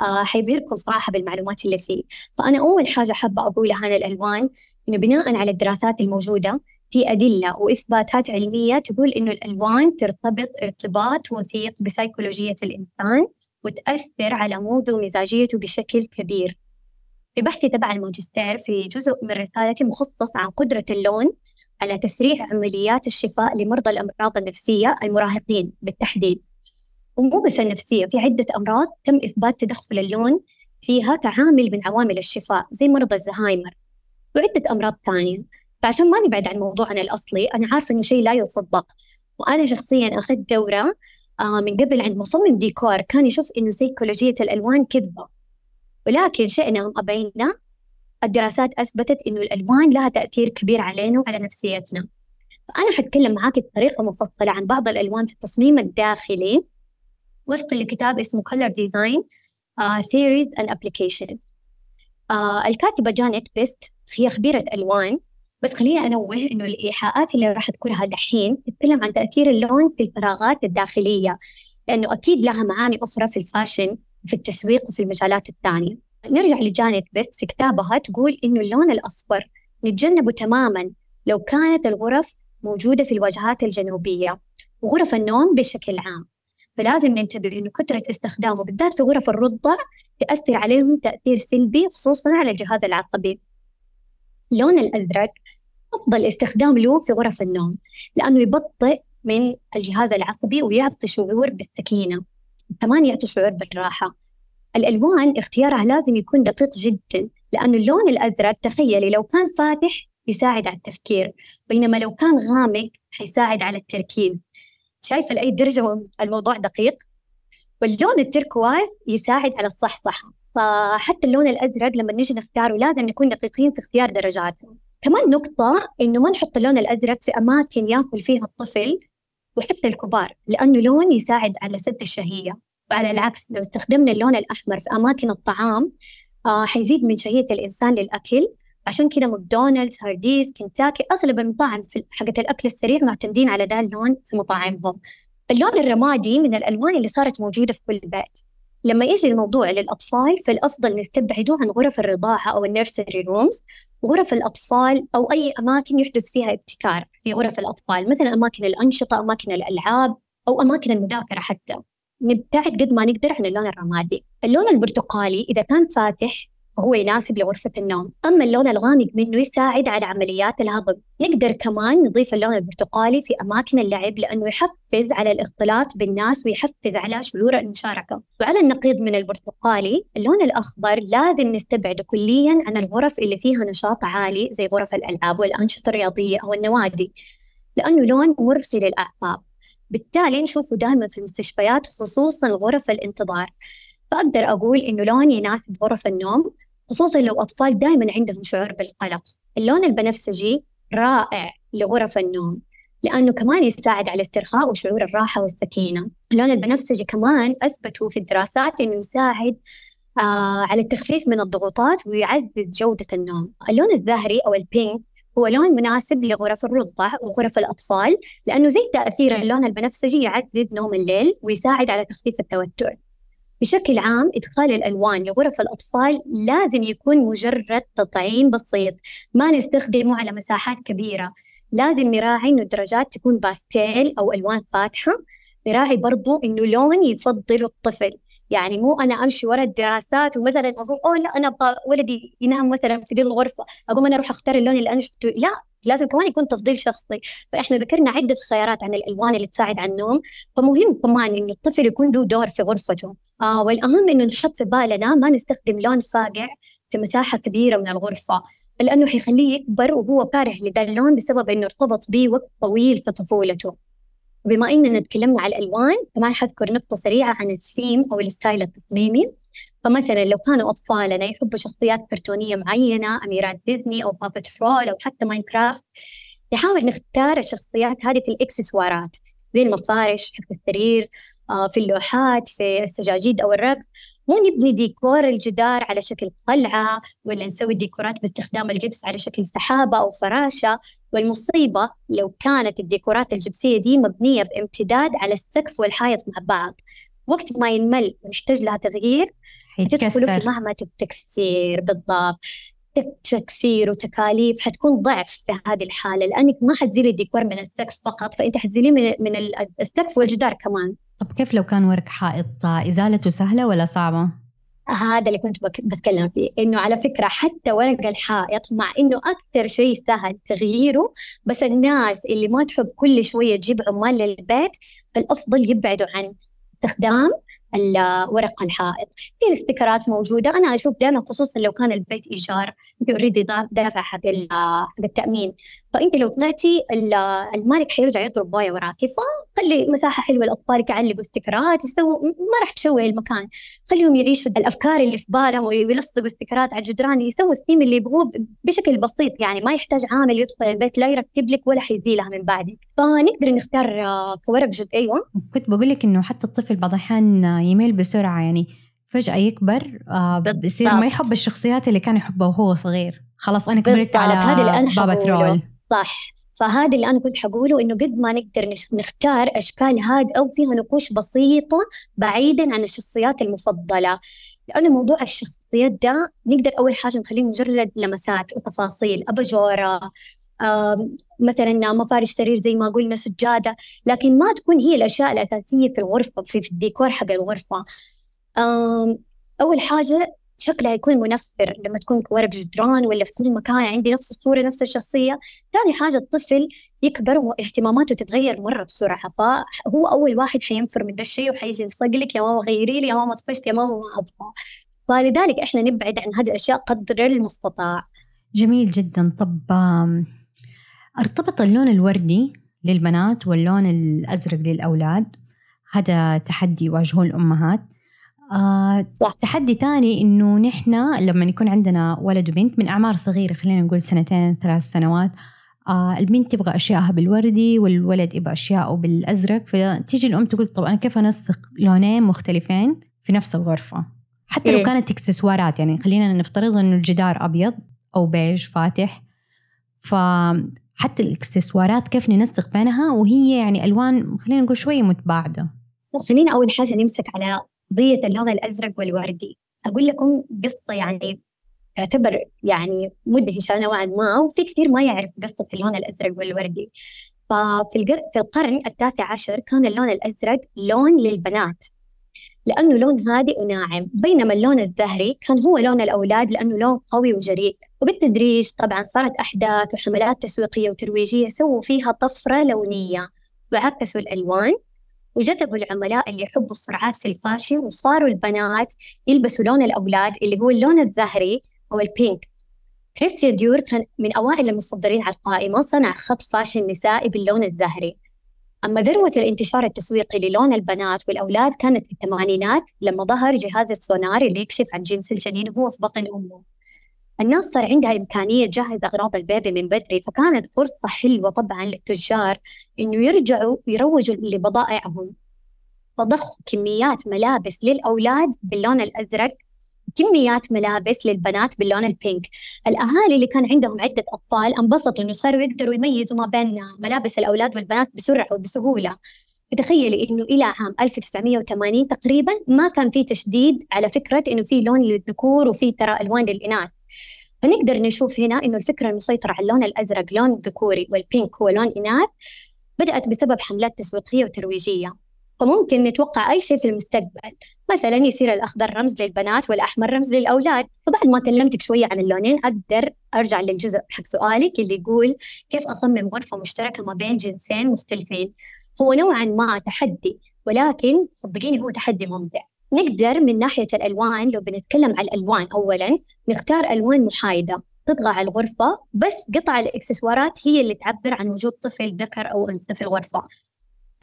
Speaker 2: آه حيبهركم صراحة بالمعلومات اللي فيه. فأنا أول حاجة حابة أقولها عن الألوان إنه بناء على الدراسات الموجودة في أدلة وإثباتات علمية تقول إنه الألوان ترتبط ارتباط وثيق بسيكولوجية الإنسان وتأثر على موده ومزاجيته بشكل كبير. في بحثي تبع الماجستير في جزء من رسالتي مخصص عن قدرة اللون على تسريع عمليات الشفاء لمرضى الأمراض النفسية المراهقين بالتحديد. ومو بس النفسية في عدة أمراض تم إثبات تدخل اللون فيها كعامل من عوامل الشفاء زي مرض الزهايمر. وعدة أمراض ثانية. فعشان ما نبعد عن موضوعنا الأصلي أنا عارفة إنه شيء لا يصدق وأنا شخصيا أخذت دورة آه، من قبل عند مصمم ديكور كان يشوف إنه سيكولوجية الألوان كذبة. ولكن شئنا أم أبينا الدراسات أثبتت إنه الألوان لها تأثير كبير علينا وعلى نفسيتنا. فأنا حتكلم معاك بطريقة مفصلة عن بعض الألوان في التصميم الداخلي وفق لكتاب اسمه Color Design uh, Theories and Applications. uh, الكاتبة جانيت بيست هي خبيرة ألوان بس خليني أنوه إنه الإيحاءات اللي راح أذكرها دحين تتكلم عن تأثير اللون في الفراغات الداخلية لأنه أكيد لها معاني أخرى في ال fashion في التسويق وفي المجالات الثانية. نرجع لجانيت بيست في كتابها تقول إنه اللون الأصفر نتجنبه تماما لو كانت الغرف موجودة في الواجهات الجنوبية وغرف النوم بشكل عام. فلازم ننتبه إنه كثرة استخدامه بالذات في غرف الرضع تأثر عليهم تأثير سلبي خصوصا على الجهاز العصبي. اللون الأزرق أفضل استخدام له في غرف النوم لأنه يبطئ من الجهاز العصبي ويعطي شعور بالسكينة كمان يعطي شعور بالراحة. الألوان اختيارها لازم يكون دقيق جدا لأنه اللون الأزرق تخيلي لو كان فاتح يساعد على التفكير بينما لو كان غامق حيساعد على التركيز. شايفة لأي درجة الموضوع دقيق؟ واللون التركواز يساعد على الصحصحة فحتى اللون الأزرق لما نيجي نختاره لازم نكون دقيقين في اختيار درجاته. كمان نقطة إنه ما نحط اللون الأزرق في أماكن يأكل فيها الطفل وحتى الكبار لأنه لون يساعد على سد الشهية. وعلى العكس لو استخدمنا اللون الأحمر في أماكن الطعام آه حيزيد من شهية الإنسان للأكل. عشان كذا ماكدونالدز هارديز كنتاكي أغلب المطاعم في حقت الأكل السريع معتمدين على ذا اللون في مطاعمهم. اللون الرمادي من الألوان اللي صارت موجودة في كل بيت. لما يجي الموضوع للأطفال فالأفضل نستبعده عن غرف الرضاعة أو ال nursery rooms وغرف الأطفال أو أي أماكن يحدث فيها ابتكار في غرف الأطفال مثلا أماكن الأنشطة أماكن الألعاب أو أماكن المذاكرة حتى. نبتعد قد ما نقدر عن اللون الرمادي. اللون البرتقالي إذا كان فاتح فهو يناسب لغرفة النوم. أما اللون الغامق منه يساعد على عمليات الهضم. نقدر كمان نضيف اللون البرتقالي في أماكن اللعب لأنه يحفز على الاختلاط بالناس ويحفز على شعور المشاركة. وعلى النقيض من البرتقالي اللون الأخضر لازم نستبعده كليا عن الغرف اللي فيها نشاط عالي زي غرف الألعاب والأنشطة الرياضية أو النوادي لأنه لون مرسي للأعصاب. بالتالي نشوفه دائما في المستشفيات خصوصا غرف الانتظار. فأقدر أقول إنه لون يناسب غرف النوم خصوصا لو أطفال دائما عندهم شعور بالقلق. اللون البنفسجي رائع لغرف النوم لأنه كمان يساعد على الاسترخاء وشعور الراحة والسكينة. اللون البنفسجي كمان أثبتوا في الدراسات أنه يساعد آه على التخفيف من الضغوطات ويعزز جودة النوم. اللون الزهري أو البينك هو لون مناسب لغرف الرضع وغرف الأطفال لأنه زي تأثير اللون البنفسجي يعزز نوم الليل ويساعد على تخفيف التوتر. بشكل عام إدخال الألوان لغرف الأطفال لازم يكون مجرد تطعيم بسيط ما نستخدمه على مساحات كبيرة. لازم نراعي إنه الدرجات تكون باستيل أو ألوان فاتحة. نراعي برضو إنه لون يفضل الطفل. يعني مو أنا أمشي ورا الدراسات ومثلا أقول أوه لا أنا أبغى ولدي ينام مثلا في دي الغرفة أقوم أنا أروح أختار اللون اللي أنا شفته. لا لازم كمان يكون تفضيل شخصي. فإحنا ذكرنا عدة خيارات عن الألوان اللي تساعد على النوم. فمهم كمان انه الطفل يكون له دور في غرفته. آه والأهم إنه نحط في بالنا ما نستخدم لون فاقع في مساحة كبيرة من الغرفة لأنه حيخليه يكبر وهو كاره لذا اللون بسبب إنه ارتبط به وقت طويل في طفولته. بما إننا تكلمنا على الألوان كمان حذكر نقطة سريعة عن الثيم أو ال style التصميمي. فمثلا لو كانوا أطفالنا يحبوا شخصيات كرتونية معينة أميرات ديزني أو باو باترول أو حتى ماينكرافت نحاول نختار الشخصيات هذه في الإكسسوارات زي المفارش حق السرير آه، في اللوحات في السجاجيد أو الرقص. مو نبني ديكور الجدار على شكل قلعة ولا نسوي ديكورات باستخدام الجبس على شكل سحابة أو فراشة. والمصيبة لو كانت الديكورات الجبسية دي مبنية بامتداد على السقف والحائط مع بعض. وقت ما ينمل ونحتاج لها تغيير تدخلوا في مهمة التكسير بالضبط. تكسير وتكاليف حتكون ضعف في هذه الحالة لأنك ما حتزيلي الديكور من السقف فقط فأنت حتزيليه من السقف والجدار كمان.
Speaker 1: طب كيف لو كان ورق حائط إزالته سهلة ولا صعبة؟
Speaker 2: هذا اللي كنت بتكلم فيه إنه على فكرة حتى ورق الحائط مع إنه أكثر شيء سهل تغييره بس الناس اللي ما تحب كل شوية تجيب عمال للبيت فالافضل يبعدوا عن استخدام ورق الحائط. في الابتكارات موجودة أنا أشوف دائما خصوصا لو كان البيت إيجار أنت أوريدي دافع حق حق التأمين. فأنت لو طلعتي المالك حيرجع يضرب باية وراكي فخلي مساحة حلوة للأطفال يعلقوا استكرات يسووا ما راح تشوه المكان. خليهم يعيشوا الأفكار اللي في بالهم ويلصقوا استكرات على الجدران يسووا الثيم اللي يبغوه بشكل بسيط. يعني ما يحتاج عامل يدخل البيت لا يركب لك ولا حيزيلها من بعدك. فنقدر نختار آه، كورق جد أيوة.
Speaker 1: كنت بقول لك إنه حتى الطفل بعض الأحيان يميل بسرعة. يعني فجأة يكبر آه بصير ما يحب الشخصيات اللي كان يحبها وهو صغير. خلاص أنا كبرت على بابا ترول
Speaker 2: صح. فهذا اللي أنا كنت حقوله إنه قد ما نقدر نختار أشكال هادئة وفيها نقوش بسيطة بعيدا عن الشخصيات المفضلة. لأنه موضوع الشخصيات ده نقدر أول حاجة نخليه مجرد لمسات وتفاصيل أباجورة مثلا مفارش سرير زي ما قلنا سجادة لكن ما تكون هي الأشياء الأساسية في الغرفة في الديكور حق الغرفة. أول حاجة شكلها يكون منفر لما تكون ورق جدران ولا في كل مكان عندي نفس الصورة نفس الشخصية. ثاني حاجة الطفل يكبر واهتماماته تتغير مرة بسرعة. فهو أول واحد حينفر من ده الشيء وحيجي يلصق لك يا ماما غيري لي يا ماما طفشت يا ماما ما أبغى. فلذلك إحنا نبعد عن هذه الأشياء قدر المستطاع.
Speaker 1: جميل جدا. طب ارتبط اللون الوردي للبنات واللون الأزرق للأولاد؟ هذا تحدي يواجهه الأمهات. آه صح. تحدي تاني إنه نحن لما يكون عندنا ولد وبنت من أعمار صغيرة خلينا نقول سنتين ثلاث سنوات آه البنت تبغى أشيائها بالوردي والولد يبغى اشياءه بالأزرق فتيجي الأم تقول طب أنا كيف أنسق لونين مختلفين في نفس الغرفة حتى إيه؟ لو كانت إكسسوارات يعني خلينا نفترض إنه الجدار أبيض أو بيج فاتح فحتى الإكسسوارات كيف ننسق بينها وهي يعني ألوان خلينا نقول شوية متباعدة
Speaker 2: خلينا أول حاجة نمسك على قضية اللون الأزرق والوردي. أقول لكم قصة يعني تعتبر يعني مدهشة نوعا ما وفي كثير ما يعرف قصة اللون الأزرق والوردي. ففي في القرن التاسع عشر كان اللون الأزرق لون للبنات لأنه لون هادئ وناعم. بينما اللون الزهري كان هو لون الأولاد لأنه لون قوي وجريء. وبالتدريج طبعا صارت أحداث وحملات تسويقية وترويجية سووا فيها طفرة لونية. وعكسوا الألوان وجذبوا العملاء اللي يحبوا الصرعات في ال fashion وصاروا البنات يلبسوا لون الأولاد اللي هو اللون الزهري أو ال pink كريستيان ديور كان من أوائل المصدرين على القائمة صنع خط fashion نسائي باللون الزهري. أما ذروة الانتشار التسويقي للون البنات والأولاد كانت في الثمانينات لما ظهر جهاز السونار اللي يكشف عن جنس الجنين وهو في بطن أمه. الناس صار عندها إمكانية تجهز أغراض البيبي من بدري فكانت فرصة حلوة طبعا للتجار إنه يرجعوا يروجوا لبضائعهم. فضخوا كميات ملابس للأولاد باللون الأزرق كميات ملابس للبنات باللون البينك الأهالي اللي كان عندهم عدة أطفال انبسطوا إنه صاروا يقدروا يميزوا ما بين ملابس الأولاد والبنات بسرعة وبسهولة. فتخيلي إنه إلى عام 1980 تقريبا ما كان في تشديد على فكرة إنه في لون للذكور وفي ترى ألوان للإناث. فنقدر نشوف هنا إنه الفكرة المسيطرة على اللون الأزرق لون ذكوري والبينك هو لون إناث بدأت بسبب حملات تسويقية وترويجية. فممكن نتوقع أي شيء في المستقبل. مثلا يصير الأخضر رمز للبنات والأحمر رمز للأولاد. فبعد ما كلمتك شوية عن اللونين أقدر أرجع للجزء حق سؤالك اللي يقول كيف أصمم غرفة مشتركة ما بين جنسين مختلفين؟ هو نوعا ما تحدي ولكن صدقيني هو تحدي ممتع. نقدر من ناحية الألوان لو بنتكلم على الألوان أولا نختار ألوان محايدة تطغى على الغرفة بس قطع الإكسسوارات هي اللي تعبر عن وجود طفل ذكر أو أنثى في الغرفة.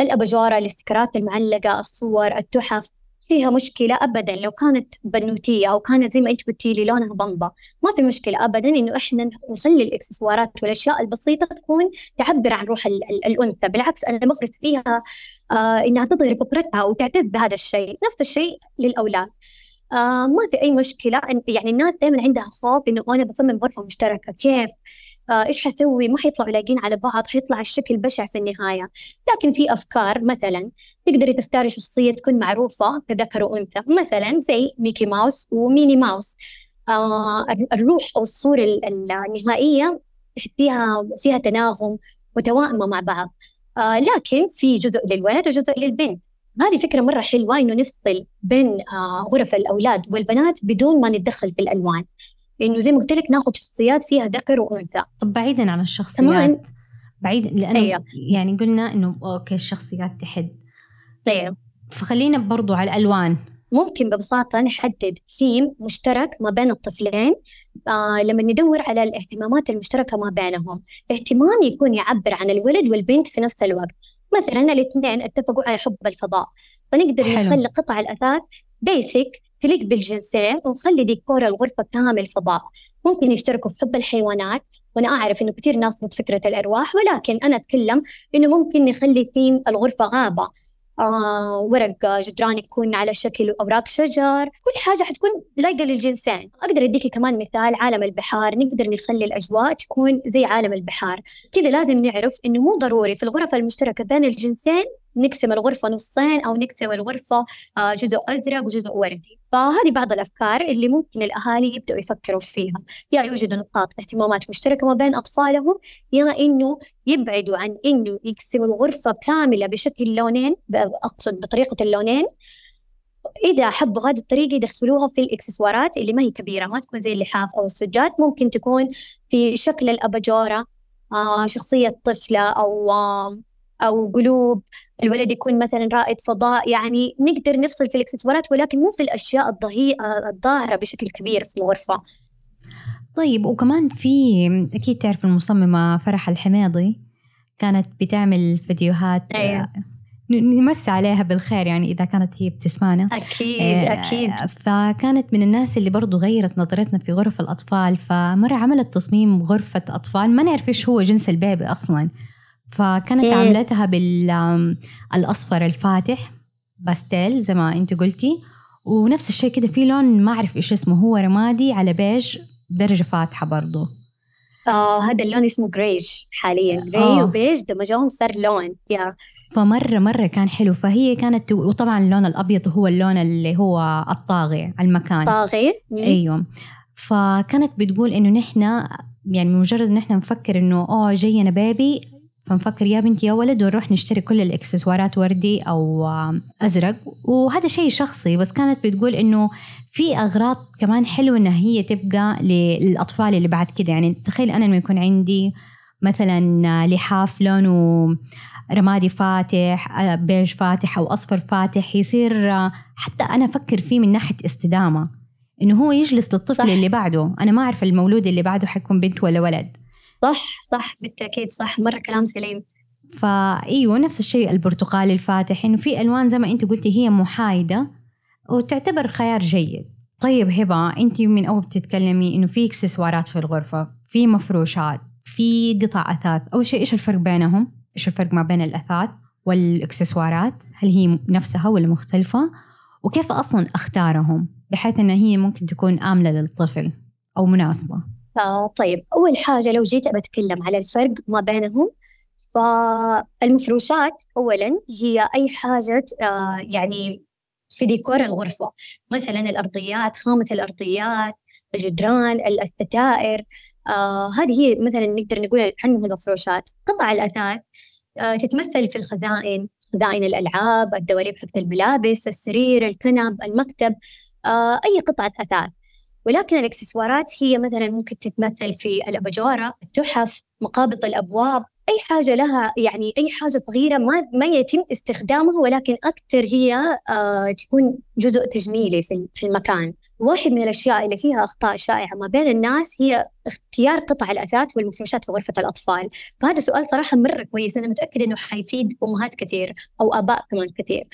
Speaker 2: الأباجورة الاستيكرات المعلقة الصور التحف. فيها مشكلة أبدا. لو كانت بنوتية أو كانت زي ما أنت قلتي لي لونها بمبة ما في مشكلة أبدا إنه إحنا نخلي الإكسسوارات والأشياء البسيطة تكون تعبر عن روح الأنثى. بالعكس أنا بغرس فيها آه إنها تظهر فطرتها وتعتز بهذا الشيء. نفس الشيء للأولاد. آه ما في أي مشكلة. يعني الناس دائما عندها خوف إنه أنا بصمم غرفة مشتركة. كيف؟ إيش حسوي؟ ما حيطلعوا لايقين على بعض حيطلع الشكل بشع في النهاية. لكن في أفكار مثلا تقدري تختاري شخصية تكون معروفة كذكر وأنثى مثلا زي ميكي ماوس وميني ماوس. آه الروح أو الصورة النهائية فيها فيها تناغم متوائمة مع بعض. آه لكن في جزء للولد وجزء للبنت. هذه فكرة مرة حلوة إنه نفصل بين آه غرف الأولاد والبنات بدون ما نتدخل في الألوان. لأنه زي ما قلت لك ناخذ شخصيات فيها ذكر وأنثى.
Speaker 1: طب بعيدا عن الشخصيات. كمان بعيد لأنه أيوة. يعني قلنا إنه أوكي الشخصيات تحد.
Speaker 2: طيب
Speaker 1: فخلينا برضو على الألوان.
Speaker 2: ممكن ببساطة نحدد ثيم مشترك ما بين الطفلين. آه لما ندور على الاهتمامات المشتركة ما بينهم. اهتمام يكون يعبر عن الولد والبنت في نفس الوقت. مثلا الاثنين اتفقوا على حب الفضاء. فنقدر. نخلي قطع الأثاث بيسك تليق بالجنسين ونخلي ديكور الغرفة كامل فضاء. ممكن يشتركوا في حب الحيوانات وأنا أعرف إنه كثير ناس ضد فكرة الأرواح ولكن أنا أتكلم إنه ممكن نخلي ثيم الغرفة غابة. آه ورق جدران يكون على شكل أوراق شجر. كل حاجة حتكون لايقة للجنسين. أقدر أديكي كمان مثال عالم البحار. نقدر نخلي الأجواء تكون زي عالم البحار. كذا لازم نعرف إنه مو ضروري في الغرف المشتركة بين الجنسين نقسم الغرفة نصين أو نقسم الغرفة آه، جزء أزرق وجزء وردي. فهذه بعض الأفكار اللي ممكن الأهالي يبدأوا يفكروا فيها. يا يوجد نقاط اهتمامات مشتركة ما بين أطفالهم يا إنه يبعدوا عن إنه يقسموا الغرفة كاملة بشكل لونين أقصد بطريقة اللونين. إذا حبوا هذه الطريقة يدخلوها في الإكسسوارات اللي ما هي كبيرة ما تكون زي اللحاف أو السجاد. ممكن تكون في شكل الأباجورة آه شخصية طفلة أو آه أو قلوب الولد يكون مثلا رائد فضاء يعني نقدر نفصل في الإكسسوارات ولكن مو في الأشياء الضهيئه الظاهرة بشكل كبير في الغرفة.
Speaker 1: طيب وكمان في أكيد تعرف المصممة فرح الحميضي؟ كانت بتعمل فيديوهات
Speaker 2: أيوة.
Speaker 1: نمس عليها بالخير يعني إذا كانت هي بتسمعنا.
Speaker 2: أكيد آه، أكيد.
Speaker 1: فكانت من الناس اللي برضو غيرت نظرتنا في غرف الأطفال فمرة عملت تصميم غرفة أطفال. ما نعرف إيش هو جنس البيبي أصلا. فكانت إيه. عملتها بالأصفر الفاتح باستيل زي ما أنت قلتي. ونفس الشيء كده في لون ما أعرف إيش اسمه هو رمادي على بيج درجة فاتحة برضو.
Speaker 2: آه هذا اللون اسمه جريج حاليا. جري آه. وبيج دمجوهم صار لون. يا
Speaker 1: فمرة مرة كان حلو. فهي كانت وطبعا اللون الأبيض هو اللون اللي هو الطاغي على المكان.
Speaker 2: طاغي؟
Speaker 1: أيوه. فكانت بتقول إنه نحن يعني مجرد إن إحنا نفكر إنه أوه جينا بيبي فنفكر يا بنتي يا ولد ونروح نشتري كل الإكسسوارات وردي أو أزرق. وهذا شيء شخصي بس كانت بتقول إنه في أغراض كمان حلوة إنها هي تبقى للأطفال اللي بعد كده. يعني تخيل أنا لما يكون عندي مثلا لحاف لونه رمادي فاتح بيج فاتح أو أصفر فاتح يصير حتى أنا أفكر فيه من ناحية استدامة. إنه هو يجلس للطفل صح. اللي بعده. أنا ما أعرف المولود اللي بعده حيكون بنت ولا ولد.
Speaker 2: صح صح بالتأكيد صح. مرة كلام سليم.
Speaker 1: فايوه نفس الشيء البرتقالي الفاتح إنه في ألوان زي ما أنت قلتي هي محايدة وتعتبر خيار جيد. طيب هبة أنت من أول بتتكلمي إنه في إكسسوارات في الغرفة في مفروشات في قطع أثاث. أول شيء إيش الفرق بينهم؟ إيش الفرق ما بين الأثاث والإكسسوارات؟ هل هي نفسها ولا مختلفة؟ وكيف أصلا أختارهم؟ بحيث إنها هي ممكن تكون امنه للطفل أو
Speaker 2: مناسبة. طيب أول حاجة لو جيت بتكلم على الفرق ما بينهم فالمفروشات أولا هي أي حاجة آه يعني في ديكور الغرفة مثلا الأرضيات خامة الأرضيات الجدران الستائر آه هذه هي مثلا نقدر نقول عنها المفروشات. قطع الأثاث آه تتمثل في الخزائن خزائن الألعاب الدواليب حقت الملابس السرير الكنب المكتب أي قطعة أثاث. ولكن الإكسسوارات هي مثلا ممكن تتمثل في الاباجوره، التحف، مقابض الأبواب، أي حاجة لها يعني أي حاجة صغيرة ما ما يتم استخدامها ولكن أكثر هي آه تكون جزء تجميلي في في المكان. واحد من الأشياء اللي فيها أخطاء شائعة ما بين الناس هي اختيار قطع الأثاث والمفروشات في غرفة الأطفال فهذا سؤال صراحة مرة كويس أنا متأكدة أنه حيفيد أمهات كثير أو آباء كمان كثير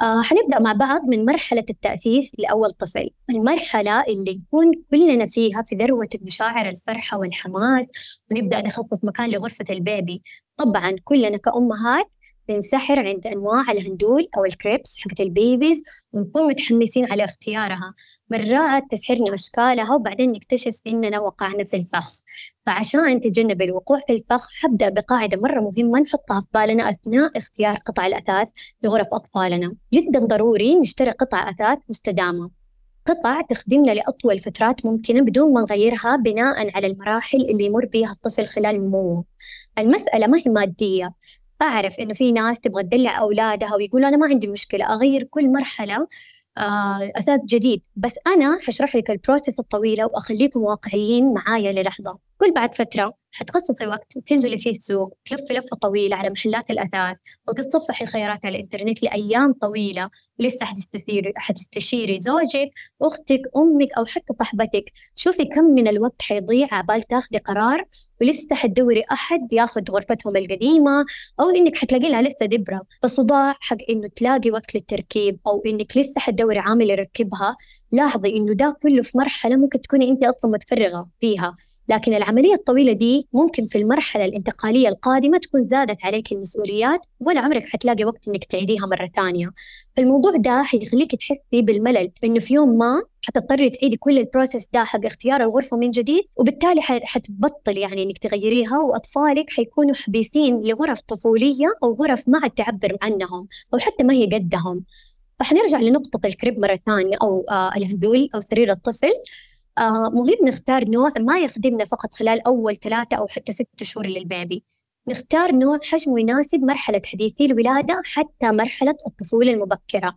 Speaker 2: آه حنبدأ مع بعض من مرحلة التأثيث لأول طفل المرحلة اللي نكون كلنا فيها في ذروة مشاعر الفرحة والحماس ونبدأ نخصص مكان لغرفة ال baby. طبعا كلنا كأمهات بنسحر عند أنواع الهندول أو ال cribs حقت ال babies ونكون متحمسين على اختيارها. مرات تسحرنا أشكالها وبعدين نكتشف إننا وقعنا في الفخ. فعشان نتجنب الوقوع في الفخ حبدأ بقاعدة مرة مهمة نحطها في بالنا أثناء اختيار قطع الأثاث لغرف أطفالنا. جدا ضروري نشتري قطع أثاث مستدامة. قطع تخدمنا لأطول فترات ممكنة بدون ما نغيرها بناء على المراحل اللي يمر بها الطفل خلال نموه المسألة ما هي مادية. أعرف إنه في ناس تبغى تدلع أولادها ويقولوا أنا ما عندي مشكلة أغير كل مرحلة آه أثاث جديد. بس أنا حشرح لك البروسيس الطويلة وأخليكم واقعيين معايا للحظة. كل بعد فترة حتخصصي وقت تنزلي فيه السوق تلفي لفة طويلة على محلات الأثاث وتتصفحي خيارات على الإنترنت لأيام طويلة ولسه حتستثيري حتستشيري زوجك أختك أمك أو حتى صاحبتك. شوفي كم من الوقت حيضيع عبال تاخدي قرار ولسه حتدوري أحد ياخذ غرفتهم القديمة أو إنك حتلاقي لها لسه دبرة. فالصداع حق إنه تلاقي وقت للتركيب أو إنك لسه حتدوري عامل يركبها. لاحظي إنه ده كله في مرحلة ممكن تكوني أنت أصلا متفرغة فيها. لكن العملية الطويلة دي ممكن في المرحلة الانتقالية القادمة تكون زادت عليك المسؤوليات ولا عمرك حتلاقي وقت إنك تعيديها مرة ثانية. فالموضوع ده حيخليك تحسي بالملل إنه في يوم ما حتضطري تعيدي كل البروسيس ده حق اختيار الغرفة من جديد وبالتالي حتبطل يعني إنك تغيريها وأطفالك حيكونوا حبيسين لغرف طفولية أو غرف ما عاد تعبر عنهم أو حتى ما هي قدهم. فحنرجع لنقطة الكريب مرة ثانية أو آه الهدول أو سرير الطفل آه مهم نختار نوع ما يخدمنا فقط خلال أول ثلاثة أو حتى ستة شهور للبيبي. نختار نوع حجمه يناسب مرحلة حديثي الولادة حتى مرحلة الطفولة المبكرة.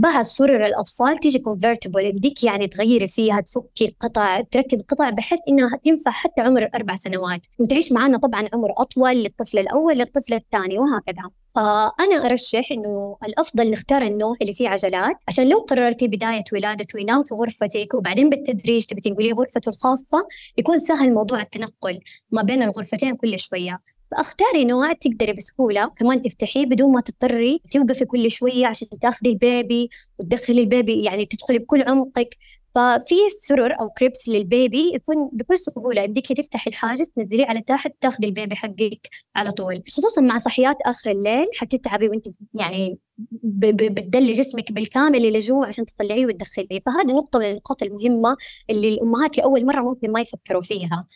Speaker 2: بعد سرر الأطفال تيجي كونفرتبل يديك يعني تغيري فيها تفكي قطع تركب قطع بحيث إنها تنفع حتى عمر أربع سنوات. وتعيش معنا طبعا عمر أطول للطفل الأول للطفل الثاني وهكذا. فأنا أرشح إنه الأفضل نختار النوع اللي فيه عجلات عشان لو قررتي بداية ولادة وينام في غرفتك وبعدين بالتدريج تبي تنقليه غرفته الخاصة يكون سهل موضوع التنقل ما بين الغرفتين كل شوية. فأختاري نوع تقدري بسهولة كمان تفتحيه بدون ما تضطري توقفي كل شوية عشان تاخذي ال baby وتدخلي ال baby يعني تدخلي بكل عمقك. ففي سرر أو cribs لل baby يكون بكل سهولة يديك تفتحي الحاجز تنزليه على تحت تاخذي ال baby حقك على طول. خصوصا مع صحيات آخر الليل حتتعبي وأنت يعني بتدلي جسمك بالكامل إلى جوا عشان تطلعيه وتدخليه. فهذه نقطة من النقاط المهمة اللي الأمهات لأول مرة ممكن ما يفكروا فيها.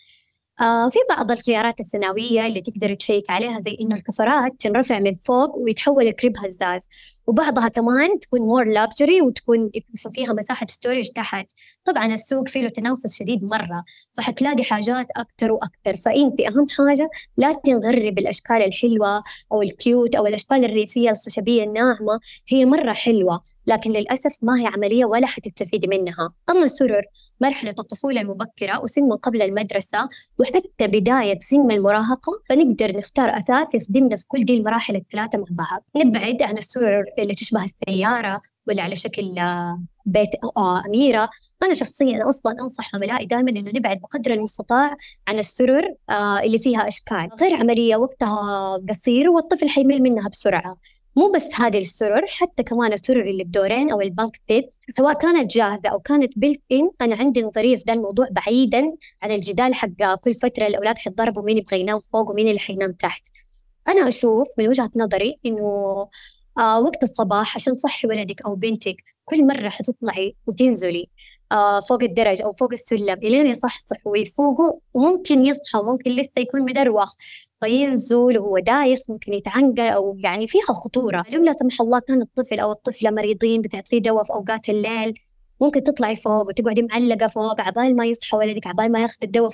Speaker 2: آه في بعض الخيارات الثانوية اللي تقدر ت check عليها زي إنه الكفرات تنرفع من فوق ويتحول ل crib هزاز وبعضها كمان تكون more luxury وتكون فيها مساحة storage تحت. طبعا السوق فيه له تنافس شديد مرة فحتلاقي حاجات أكثر وأكثر فأنت أهم حاجة لا تنغري بالأشكال الحلوة أو ال cute أو الأشكال الريفية الخشبية الناعمة هي مرة حلوة لكن للأسف ما هي عملية ولا حتستفيدي منها. أما السرر مرحلة الطفولة المبكرة وسن ما قبل المدرسة وحتى بداية سن المراهقة فنقدر نختار أثاث يخدمنا في كل دي المراحل الثلاثة مع بعض. نبعد عن السرر اللي تشبه السيارة ولا على شكل آه، بيت آه، أميرة. أنا شخصيا أصلا أنصح عملائي دائما إنه نبعد بقدر المستطاع عن السرر آه، اللي فيها أشكال غير عملية وقتها قصير والطفل حيمل منها بسرعة. مو بس هذه السرر حتى كمان السرر اللي بدورين أو ال bunk bed سواء كانت جاهزة أو كانت built in أنا عندي نظرية في ذا الموضوع بعيدا عن الجدال حق كل فترة الأولاد حيتضربوا مين يبغى ينام فوق ومين اللي حينام تحت. أنا أشوف من وجهة نظري إنه آه وقت الصباح عشان تصحي ولدك أو بنتك كل مرة حتطلعي وتنزلي آه فوق الدرج أو فوق السلم إلين يصحصح ويفوقوا وممكن يصحى ممكن لسه يكون مدروخ. فينزل وهو دايخ ممكن يتعنقل أو يعني فيها خطورة. لو لا سمح الله كان الطفل أو الطفلة مريضين بتعطيه دواء في أوقات الليل ممكن تطلعي فوق وتقعدي معلقة فوق عبال ما يصحى ولدك عبال ما ياخذ الدواء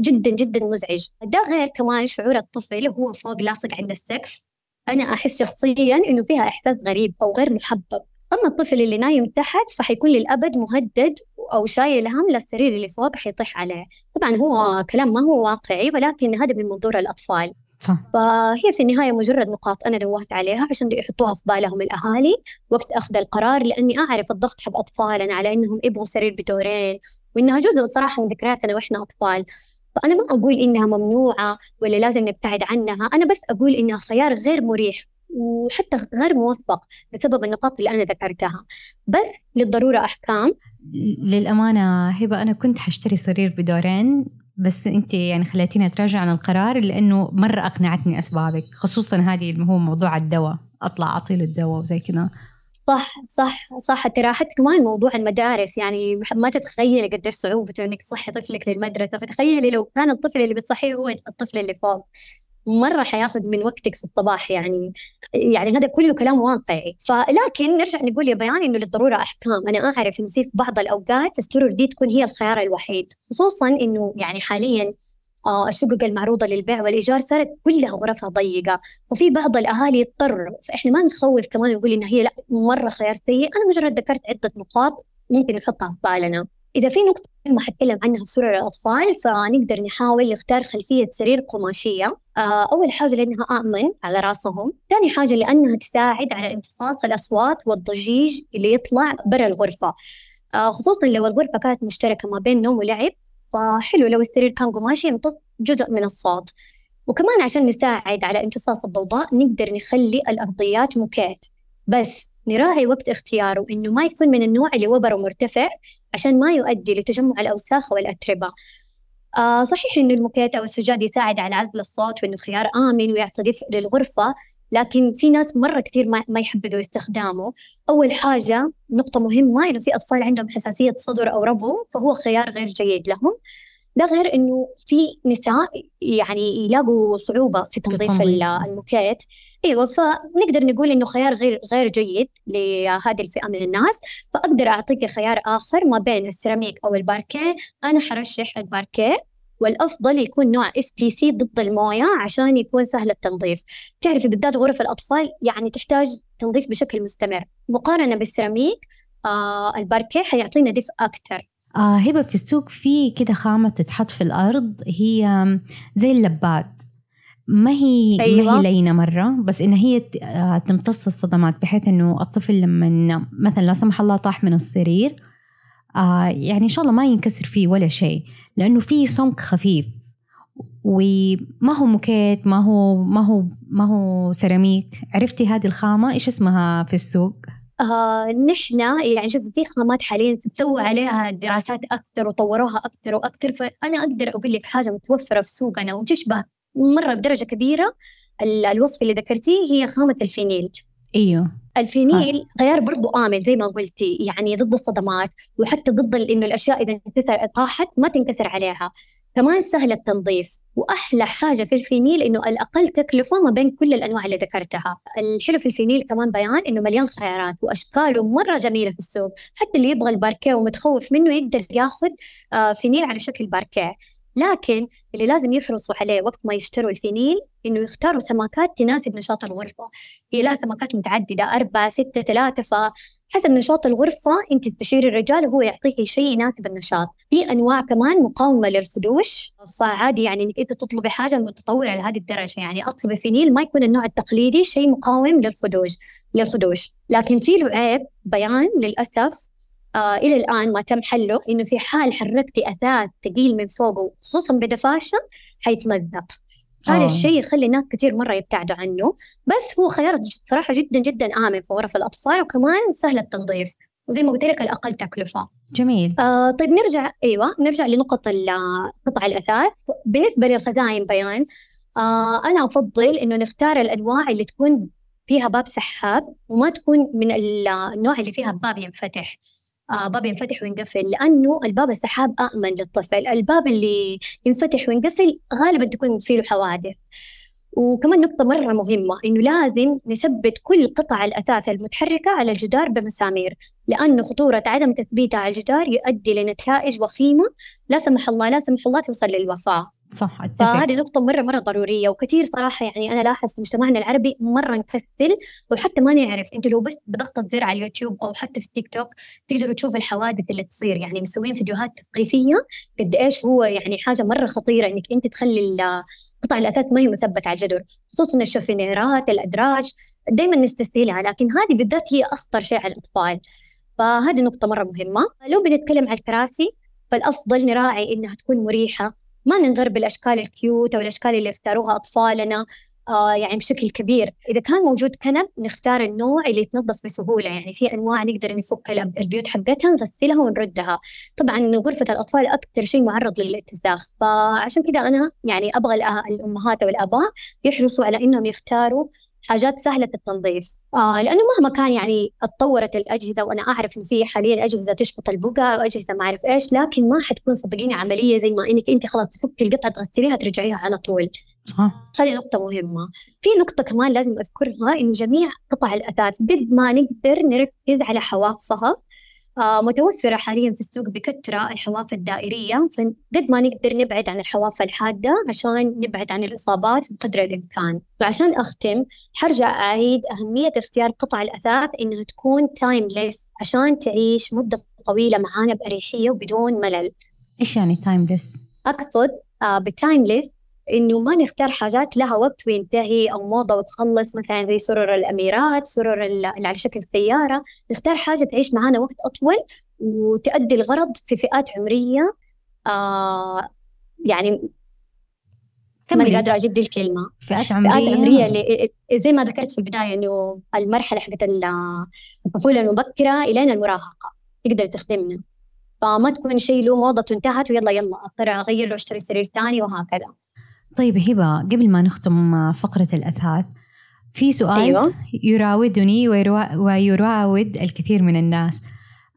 Speaker 2: جدا جدا مزعج. ده غير كمان شعور الطفل هو فوق لاصق عند السقف. أنا أحس شخصيا إنه فيها إحساس غريب أو غير محبب. أما الطفل اللي نايم تحت فحيكون للأبد مهدد أو شايل هم للسرير اللي فوق حيطيح عليه. طبعا هو كلام ما هو واقعي ولكن هذا من منظور الأطفال.
Speaker 1: صح.
Speaker 2: فهي في النهاية مجرد نقاط أنا نوهت عليها عشان يحطوها في بالهم الأهالي وقت أخذ القرار لأني أعرف الضغط حق أطفالنا على إنهم يبغوا سرير بدورين وإنها جزء صراحة من ذكرياتنا وإحنا أطفال. فأنا ما أقول إنها ممنوعة ولا لازم نبتعد عنها أنا بس أقول إنها خيار غير مريح وحتى غير موفق بسبب النقاط اللي أنا ذكرتها. بس للضرورة أحكام.
Speaker 1: للأمانة هبة أنا كنت حشتري سرير بدورين بس أنت يعني خليتيني أتراجع عن القرار لأنه مرة أقنعتني أسبابك خصوصا هذه اللي هو موضوع الدواء أطلع اعطي له الدواء وزي كذا.
Speaker 2: صح صح صح. ترى حتى كمان موضوع المدارس يعني ما تتخيلي قديش صعوبته إنك تصحي طفلك للمدرسة. فتخيلي لو كان الطفل اللي بتصحيه هو الطفل اللي فوق. مرة حياخذ من وقتك في الصباح يعني يعني هذا كله كلام واقعي. فلكن نرجع نقول يا بيان إنه للضرورة أحكام. أنا أعرف انه في بعض الأوقات السرور دي تكون هي الخيار الوحيد. خصوصا إنه يعني حاليا الشقق المعروضة للبيع والإيجار صارت كلها غرفها ضيقة. ففي بعض الأهالي يضطر فإحنا ما نخوف كمان نقول إن هي لأ مرة خيار سيء. أنا مجرد ذكرت عدة نقاط ممكن نحطها في بالنا. إذا في نقطة ما حتكلم عنها في سرر الأطفال فنقدر نحاول نختار خلفية سرير قماشية. آه، أول حاجة لأنها آمن على راسهم. ثاني حاجة لأنها تساعد على امتصاص الأصوات والضجيج اللي يطلع برا الغرفة. آه، خصوصا لو الغرفة كانت مشتركة ما بين نوم ولعب فحلو لو السرير كان قماشي يمتص جزء من الصوت. وكمان عشان نساعد على امتصاص الضوضاء نقدر نخلي الأرضيات موكيت بس نراعي وقت اختياره إنه ما يكون من النوع اللي وبره مرتفع عشان ما يؤدي لتجمع الأوساخ والأتربة. آه صحيح إنه الموكيت أو السجاد يساعد على عزل الصوت وإنه خيار آمن ويعطي دفء للغرفة لكن في ناس مرة كثير ما, ما يحبذوا استخدامه. أول حاجة نقطة مهمة إنه في أطفال عندهم حساسية صدر أو ربو فهو خيار غير جيد لهم. ده غير إنه في نساء يعني يلاقوا صعوبة في تنظيف الموكيت. إيوه فنقدر نقول إنه خيار غير غير جيد لهذه الفئة من الناس. فأقدر أعطيك خيار آخر ما بين السيراميك أو الباركيه. أنا حرشح الباركيه. والأفضل يكون نوع SPC ضد الموية عشان يكون سهل التنظيف. تعرفي بالذات غرف الأطفال يعني تحتاج تنظيف بشكل مستمر. مقارنة بالسيراميك آه الباركيه حيعطينا دفء أكثر
Speaker 1: آه هبة في السوق في كده خامة تتحط في الأرض هي زي اللبات. ما هي أيوة. ما هي لينة مرة بس إن هي آه، تمتص الصدمات بحيث إنه الطفل لما مثلا لا سمح الله طاح من السرير آه يعني إن شاء الله ما ينكسر فيه ولا شيء لأنه فيه سمك خفيف وما هو موكيت ما هو ما هو ما هو سيراميك. عرفتي هذه الخامة؟ إيش اسمها في السوق؟
Speaker 2: آه نحن يعني شوف في خامات حاليا تسوي عليها دراسات أكثر وطوروها أكثر وأكثر فأنا أقدر أقول لك حاجة متوفرة في سوقنا وتشبه مرة بدرجة كبيرة الوصف اللي ذكرتيه هي خامة الفينيل.
Speaker 1: إيوه.
Speaker 2: الفينيل خيار برضو آمن زي ما قلتي يعني ضد الصدمات وحتى ضد إنه الأشياء إذا انكسر طاحت ما تنكسر عليها. كمان سهل التنظيف وأحلى حاجة في الفينيل إنه الأقل تكلفة ما بين كل الأنواع اللي ذكرتها. الحلو في الفينيل كمان بيان إنه مليان خيارات وأشكاله مرة جميلة في السوق. حتى اللي يبغى الباركيه ومتخوف منه يقدر ياخذ آه، فينيل على شكل باركيه. لكن اللي لازم يحرصوا عليه وقت ما يشتروا الفينيل إنه يختاروا سماكات تناسب نشاط الغرفة. هي لها سماكات متعددة أربعة ستة ثلاثة فحسب نشاط الغرفة أنت تستشيري الرجال وهو يعطيك شيء يناسب النشاط. في أنواع كمان مقاومة للخدوش فعادي يعني إنك أنت تطلبي حاجة متطورة لهذه الدرجة. يعني أطلبي فينيل ما يكون النوع التقليدي شيء مقاوم للخدوش للخدوش. لكن في له عيب بيان للأسف آه إلى الآن ما تم حله إنه في حال حركتي أثاث ثقيل من فوقه خصوصا بدفاشة حيتمزق. هذا الشيء يخلي ناس كثير مرة يبتعدوا عنه بس هو خيار صراحة جدا جدا آمن في غرف الأطفال وكمان سهل التنظيف وزي ما قلت لك الأقل تكلفة.
Speaker 1: جميل.
Speaker 2: آه طيب نرجع أيوه نرجع لنقط قطع الأثاث. بالنسبة للخزائن بيان آه أنا أفضل إنه نختار الانواع اللي تكون فيها باب سحاب وما تكون من النوع اللي فيها باب ينفتح. آه، باب ينفتح وينقفل لأنه الباب السحاب أأمن للطفل. الباب اللي ينفتح وينقفل غالبا تكون فيه له حوادث. وكمان نقطة مرة مهمة إنه لازم نثبت كل قطع الأثاث المتحركة على الجدار بمسامير لأنه خطورة عدم تثبيتها على الجدار يؤدي لنتائج وخيمة لا سمح الله لا سمح الله توصل للوفاة.
Speaker 1: صح أتفق.
Speaker 2: فهذه نقطة مرة مرة ضرورية وكثير صراحة يعني أنا لاحظ في مجتمعنا العربي مرة نكسل وحتى ما نعرف أنت لو بس بضغطة زر على اليوتيوب أو حتى في التيك توك تقدروا تشوفوا الحوادث اللي تصير. يعني مسوين فيديوهات تثقيفية قد إيش هو يعني حاجة مرة خطيرة إنك أنت تخلي قطع الأثاث ما هي مثبتة على الجدر خصوصا الشوفينيرات الأدراج. دائما نستسهلها لكن هذه بالذات هي أخطر شيء على الأطفال. فهذه نقطة مرة مهمة. لو بنتكلم على الكراسي فالأفضل نراعي إنها تكون مريحة ما ننغر بالأشكال ال cute أو الأشكال اللي اختاروها أطفالنا آه يعني بشكل كبير. إذا كان موجود كنب نختار النوع اللي يتنظف بسهولة يعني في أنواع نقدر نفك البيوت حقتها نغسلها ونردها. طبعا غرفة الأطفال أكثر شيء معرض للاتساخ فعشان كذا أنا يعني أبغى الأمهات أو الآباء يحرصوا على إنهم يختاروا حاجات سهلة التنظيف. آه لأنه مهما كان يعني اتطورت الأجهزة وأنا أعرف إن في حاليا أجهزة تشفط البقع وأجهزة ما أعرف إيش لكن ما حتكون صدقيني عملية زي ما إنك أنت خلاص تفكي القطعة تغسليها ترجعيها على طول.
Speaker 1: صح.
Speaker 2: هذه نقطة مهمة. في نقطة كمان لازم أذكرها إنه جميع قطع الأثاث قد ما نقدر نركز على حوافها متوفرة حاليا في السوق بكثرة الحواف الدائرية فقد ما نقدر نبعد عن الحواف الحادة عشان نبعد عن الإصابات بقدر الإمكان. وعشان أختم حرجع أعيد أهمية اختيار قطع الأثاث إنها تكون تايمليس عشان تعيش مدة طويلة معانا بأريحية وبدون ملل.
Speaker 1: إيش يعني تايمليس
Speaker 2: أقصد آه بالتايمليس إنه ما نختار حاجات لها وقت وينتهي أو موضة وتخلص مثلا زي سرر الأميرات سرر ال- اللي على شكل سيارة. نختار حاجة تعيش معانا وقت أطول وتؤدي الغرض في فئات عمرية آه يعني ماني
Speaker 1: كملي
Speaker 2: قادرة أجيب دي الكلمة.
Speaker 1: فئات
Speaker 2: فئات
Speaker 1: عمرية.
Speaker 2: عمرية اللي زي ما ذكرت في البداية إنه المرحلة حقت ال- الطفولة المبكرة إلين المراهقة تقدر تخدمنا. فما تكون شيء له موضته انتهت ويلا يلا أضطر أغير له أشتري سرير ثاني وهكذا.
Speaker 1: طيب هبة قبل ما نختم فقرة الأثاث في سؤال
Speaker 2: أيوة.
Speaker 1: يراودني ويراود الكثير من الناس.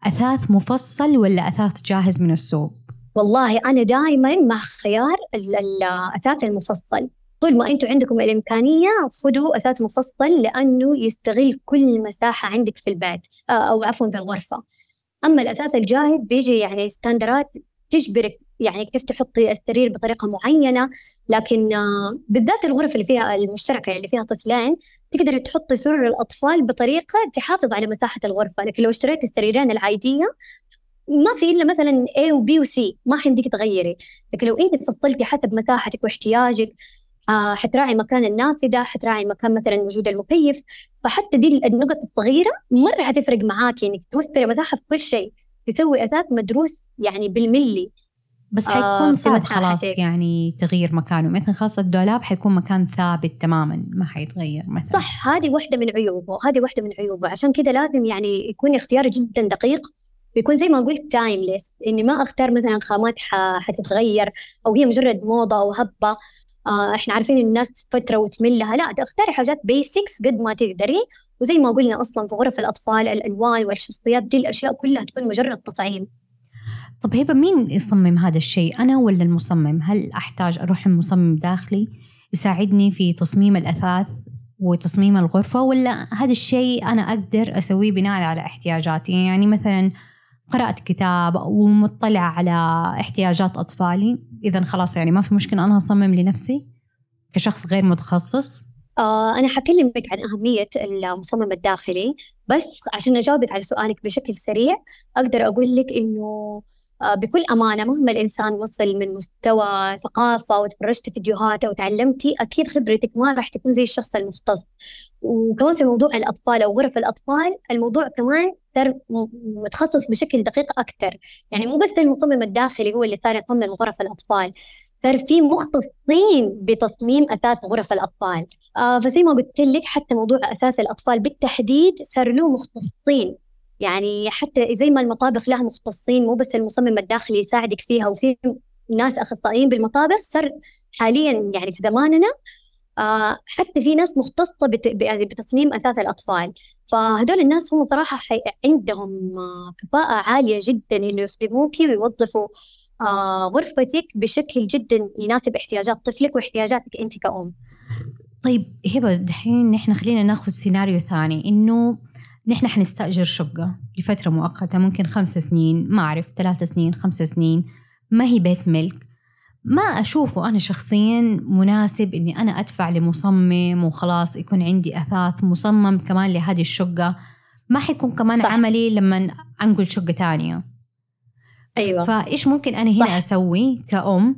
Speaker 1: أثاث مفصل ولا أثاث جاهز من السوق؟
Speaker 2: والله أنا دائما مع خيار ال- ال- الأثاث المفصل. طول ما أنتم عندكم الإمكانية خذوا أثاث مفصل لأنه يستغل كل مساحة عندك في البيت آه، أو عفوا في الغرفة. أما الأثاث الجاهز بيجي يعني ستاندرات تجبرك يعني كيف تحطي السرير بطريقة معينة لكن آه، بالذات الغرف اللي فيها المشتركة اللي فيها طفلين تقدري تحطي سرر الأطفال بطريقة تحافظ على مساحة الغرفة. لكن لو اشتريتي السريرين العادية ما في إلا مثلا A و B و C ما حيمديك تغيري لكن لو انت فصلتي حسب مساحتك واحتياجك آه حتراعي مكان النافذة حتراعي مكان مثلا وجود المكيف. فحتى دي النقط الصغيرة مرة حتفرق معاكي إنك توفري مساحة في كل شيء تسوي أثاث مدروس يعني بالملي.
Speaker 1: بس
Speaker 2: آه،
Speaker 1: حيكون
Speaker 2: مساحتك.
Speaker 1: خلاص يعني تغيير مكانه. مثلا خاصة الدولاب حيكون مكان ثابت تماما ما حيتغير مثلا.
Speaker 2: صح هذه واحدة من عيوبه هذه واحدة من عيوبه. عشان كذا لازم يعني يكون اختياري جدا دقيق ويكون زي ما قلت تايمليس إني ما أختار مثلا خامات حتتغير أو هي مجرد موضة أو هبة آه إحنا عارفين الناس فترة وتملها. لا اختاري حاجات بيسكس قد ما تقدري. وزي ما قلنا أصلا في غرف الأطفال الألوان والشخصيات دي الأشياء كلها تكون مجرد تطعيم
Speaker 1: طب هبة مين يصمم هذا الشيء؟ أنا ولا المصمم؟ هل أحتاج أروح لمصمم داخلي يساعدني في تصميم الأثاث وتصميم الغرفة ولا هذا الشيء أنا أقدر أسويه بناء على احتياجاتي؟ يعني مثلا قرأت كتاب ومطلع على احتياجات أطفالي. إذا خلاص يعني ما في مشكلة أنا أصمم لنفسي كشخص غير متخصص.
Speaker 2: آه أنا حكلمك عن أهمية المصمم الداخلي بس عشان أجاوبك على سؤالك بشكل سريع أقدر أقول لك إنه بكل أمانة مهما الإنسان وصل من مستوى ثقافة وتفرجت فيديوهات وتعلمتي أكيد خبرتك ما راح تكون زي الشخص المختص. وكمان في موضوع الأطفال أو غرف الأطفال الموضوع كمان متخصص بشكل دقيق أكثر. يعني مو بس المصمم الداخلي هو اللي صار يصمم غرف الأطفال. صار في مختصين بتصميم أثاث غرف الأطفال. آه فزي ما قلت لك حتى موضوع أساس الأطفال بالتحديد صار له مختصين. يعني حتى زي ما المطابخ لها مختصين مو بس المصمم الداخلي يساعدك فيها وفي ناس أخصائيين بالمطابخ صار حاليا يعني في زماننا آه حتى في ناس مختصة ب- بتصميم أثاث الأطفال. فهدول الناس هم صراحة عندهم آه كفاءة عالية جدا إنه يخدموكي ويوظفوا آه غرفتك بشكل جدا يناسب احتياجات طفلك واحتياجاتك أنت كأم.
Speaker 1: طيب هبة دحين نحن خلينا ناخذ سيناريو ثاني إنه نحن حنستأجر شقة لفترة مؤقتة ممكن خمس سنين ما أعرف ثلاث سنين خمس سنين ما هي بيت ملك. ما أشوفه أنا شخصيا مناسب إني أنا أدفع لمصمم وخلاص يكون عندي أثاث مصمم كمان لهذه الشقة. ما حيكون كمان صح. عملي لما أنقل شقة تانية
Speaker 2: أيوة.
Speaker 1: فإيش ممكن أنا هنا صح. أسوي كأم؟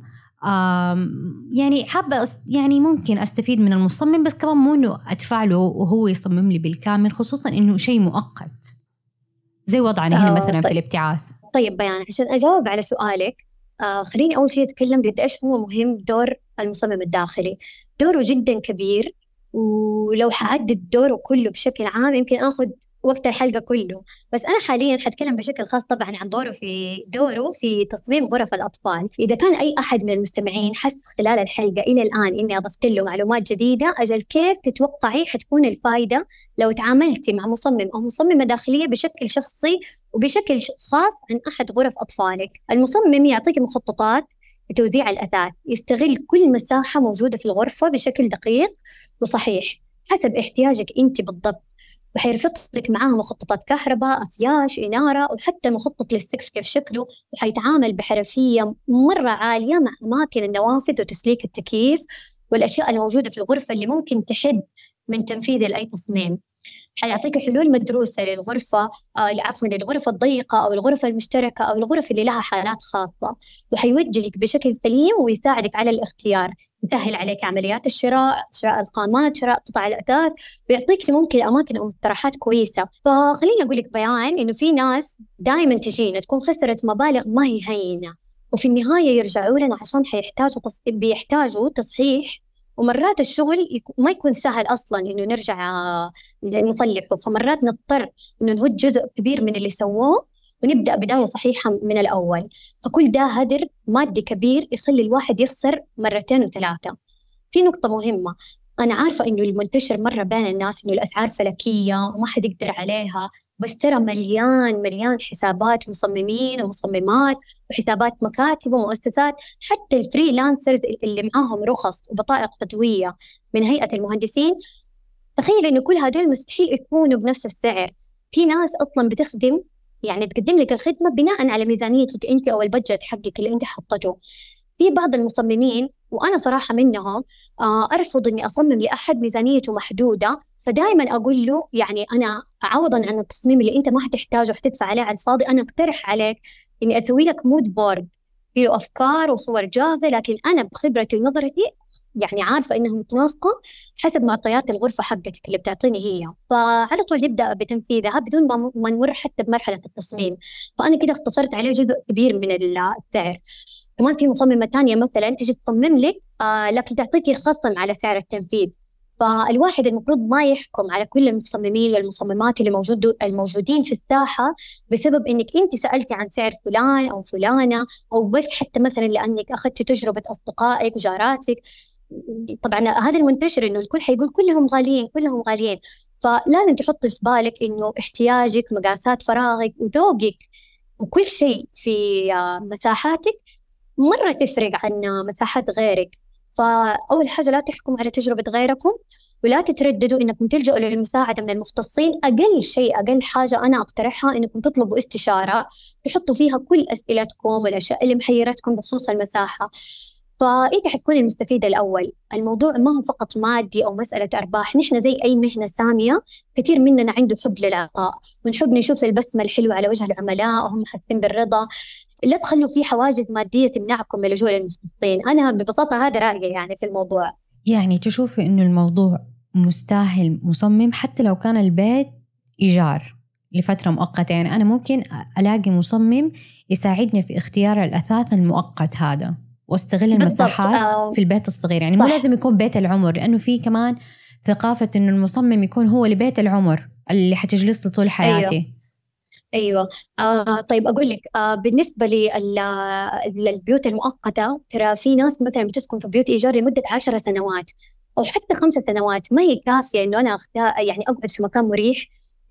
Speaker 1: يعني حابة يعني ممكن أستفيد من المصمم بس كمان مو إنه أدفع له وهو يصمم لي بالكامل خصوصا إنه شيء مؤقت. زي وضعنا هنا آه مثلا طيب. في الابتعاث.
Speaker 2: طيب بيان عشان أجاوب على سؤالك آه خليني أول شيء أتكلم قد إيش هو مهم دور المصمم الداخلي. دوره جدا كبير ولو حعدد دوره كله بشكل عام يمكن آخذ وقت الحلقة كله. بس أنا حاليا حتكلم بشكل خاص طبعا عن دوره في دوره في تصميم غرف الأطفال. إذا كان أي أحد من المستمعين حس خلال الحلقة إلى الآن إني أضفت له معلومات جديدة أجل كيف تتوقعي حتكون الفائدة لو تعاملتي مع مصمم أو مصممة داخلية بشكل شخصي وبشكل خاص عن أحد غرف أطفالك؟ المصمم يعطيك مخططات لتوزيع الأثاث يستغل كل مساحة موجودة في الغرفة بشكل دقيق وصحيح حسب احتياجك أنت بالضبط. وحيرفق لك معاها مخططات كهرباء أفياش إنارة وحتى مخطط للسقف كيف شكله وحيتعامل بحرفية مرة عالية مع أماكن النوافذ وتسليك التكييف والأشياء الموجودة في الغرفة اللي ممكن تحد من تنفيذ لأي تصميم. حيعطيك حلول مدروسة للغرفة آه عفوا للغرفة الضيقة أو الغرفة المشتركة أو الغرف اللي لها حالات خاصة. وحيوجهك بشكل سليم ويساعدك على الاختيار. يسهل عليك عمليات الشراء شراء القامات شراء قطع الأثاث ويعطيك ممكن أماكن أو مقترحات كويسة. فخليني أقول لك بيان إنه في ناس دائما تجينا تكون خسرت مبالغ ما هي هينة وفي النهاية يرجعوا لنا عشان حيحتاجوا تص... بيحتاجوا تصحيح ومرات الشغل ما يكون سهل أصلا إنه نرجع نصلحه فمرات نضطر إنه نهد جزء كبير من اللي سووه ونبدأ بداية صحيحة من الأول. فكل ده هدر مادي كبير يخلي الواحد يخسر مرتين وثلاثة. في نقطة مهمة. أنا عارفة إنه المنتشر مرة بين الناس إنه الأسعار فلكية وما حد يقدر عليها. بس ترى مليان مليان حسابات مصممين ومصممات وحسابات مكاتب ومؤسسات حتى الفريلانسرز اللي معاهم رخص وبطائق تدوية من هيئة المهندسين. تخيل إنه كل هدول مستحيل يكونوا بنفس السعر. في ناس أصلا بتخدم يعني تقدم لك الخدمة بناء على ميزانيتك أنت أو ال budget حقك اللي أنت حطته في بعض المصممين وأنا صراحة منهم آه، أرفض إني أصمم لأحد ميزانيته محدودة. فدائما أقول له يعني أنا عوضا عن التصميم اللي أنت ما حتحتاجه حتدفع عليه على الفاضي. أنا أقترح عليك إني أسوي لك mood board فيه أفكار وصور جاهزة. لكن أنا بخبرتي ونظرتي يعني عارفة انها متناسقه حسب معطيات الغرفة حقتك اللي بتعطيني هي. فعلى طول نبدا بتنفيذها بدون ما نمر حتى بمرحلة التصميم. فأنا كده اختصرت عليه جزء كبير من السعر. كمان في مصممة ثانية مثلا تجي تصمم لك آه لكن تعطيكي خصم على سعر التنفيذ. فالواحد المفروض ما يحكم على كل المصممين والمصممات اللي موجود الموجودين في الساحة بسبب إنك أنت سألتي عن سعر فلان أو فلانة أو بس حتى مثلا لأنك أخذتي تجربة أصدقائك وجاراتك طبعا هذا المنتشر إنه الكل حيقول كلهم غاليين كلهم غاليين. فلازم تحطي في بالك إنه احتياجك مقاسات فراغك وذوقك وكل شيء في آه، مساحاتك. مرة تفرق عن مساحات غيرك. فأول حاجة لا تحكم على تجربة غيركم ولا تترددوا إنكم تلجؤوا للمساعدة من المختصين. أقل شيء أقل حاجة أنا أقترحها إنكم تطلبوا استشارة تحطوا فيها كل أسئلتكم والأشياء اللي محيرتكم بخصوص المساحة. فانت حتكون المستفيد الأول؟ الموضوع ما هو فقط مادي أو مسألة أرباح. نحن زي أي مهنة سامية كثير مننا عنده حب للعطاء ونحب نشوف البسمة الحلوة على وجه العملاء وهم حاسين بالرضا. لا تخلوا في حواجز مادية تمنعكم من اللجوء للمختصين أنا ببساطة هذا رأيي يعني في الموضوع
Speaker 1: يعني تشوفي إنه الموضوع مستاهل مصمم حتى لو كان البيت إيجار لفترة مؤقتة يعني أنا ممكن ألاقي مصمم يساعدني في اختيار الأثاث المؤقت هذا وأستغل المساحات آه. في البيت الصغير يعني صح. مو لازم يكون بيت العمر لأنه في كمان ثقافة إنه المصمم يكون هو لبيت العمر اللي حتجلس له طول حياتي أيوه.
Speaker 2: أيوه. آه طيب أقول لك آه بالنسبة للبيوت المؤقتة ترى في ناس مثلا بتسكن في بيوت إيجار لمدة عشر سنوات أو حتى خمس سنوات. ما هي كافية إنه أنا اختار يعني أقعد في مكان مريح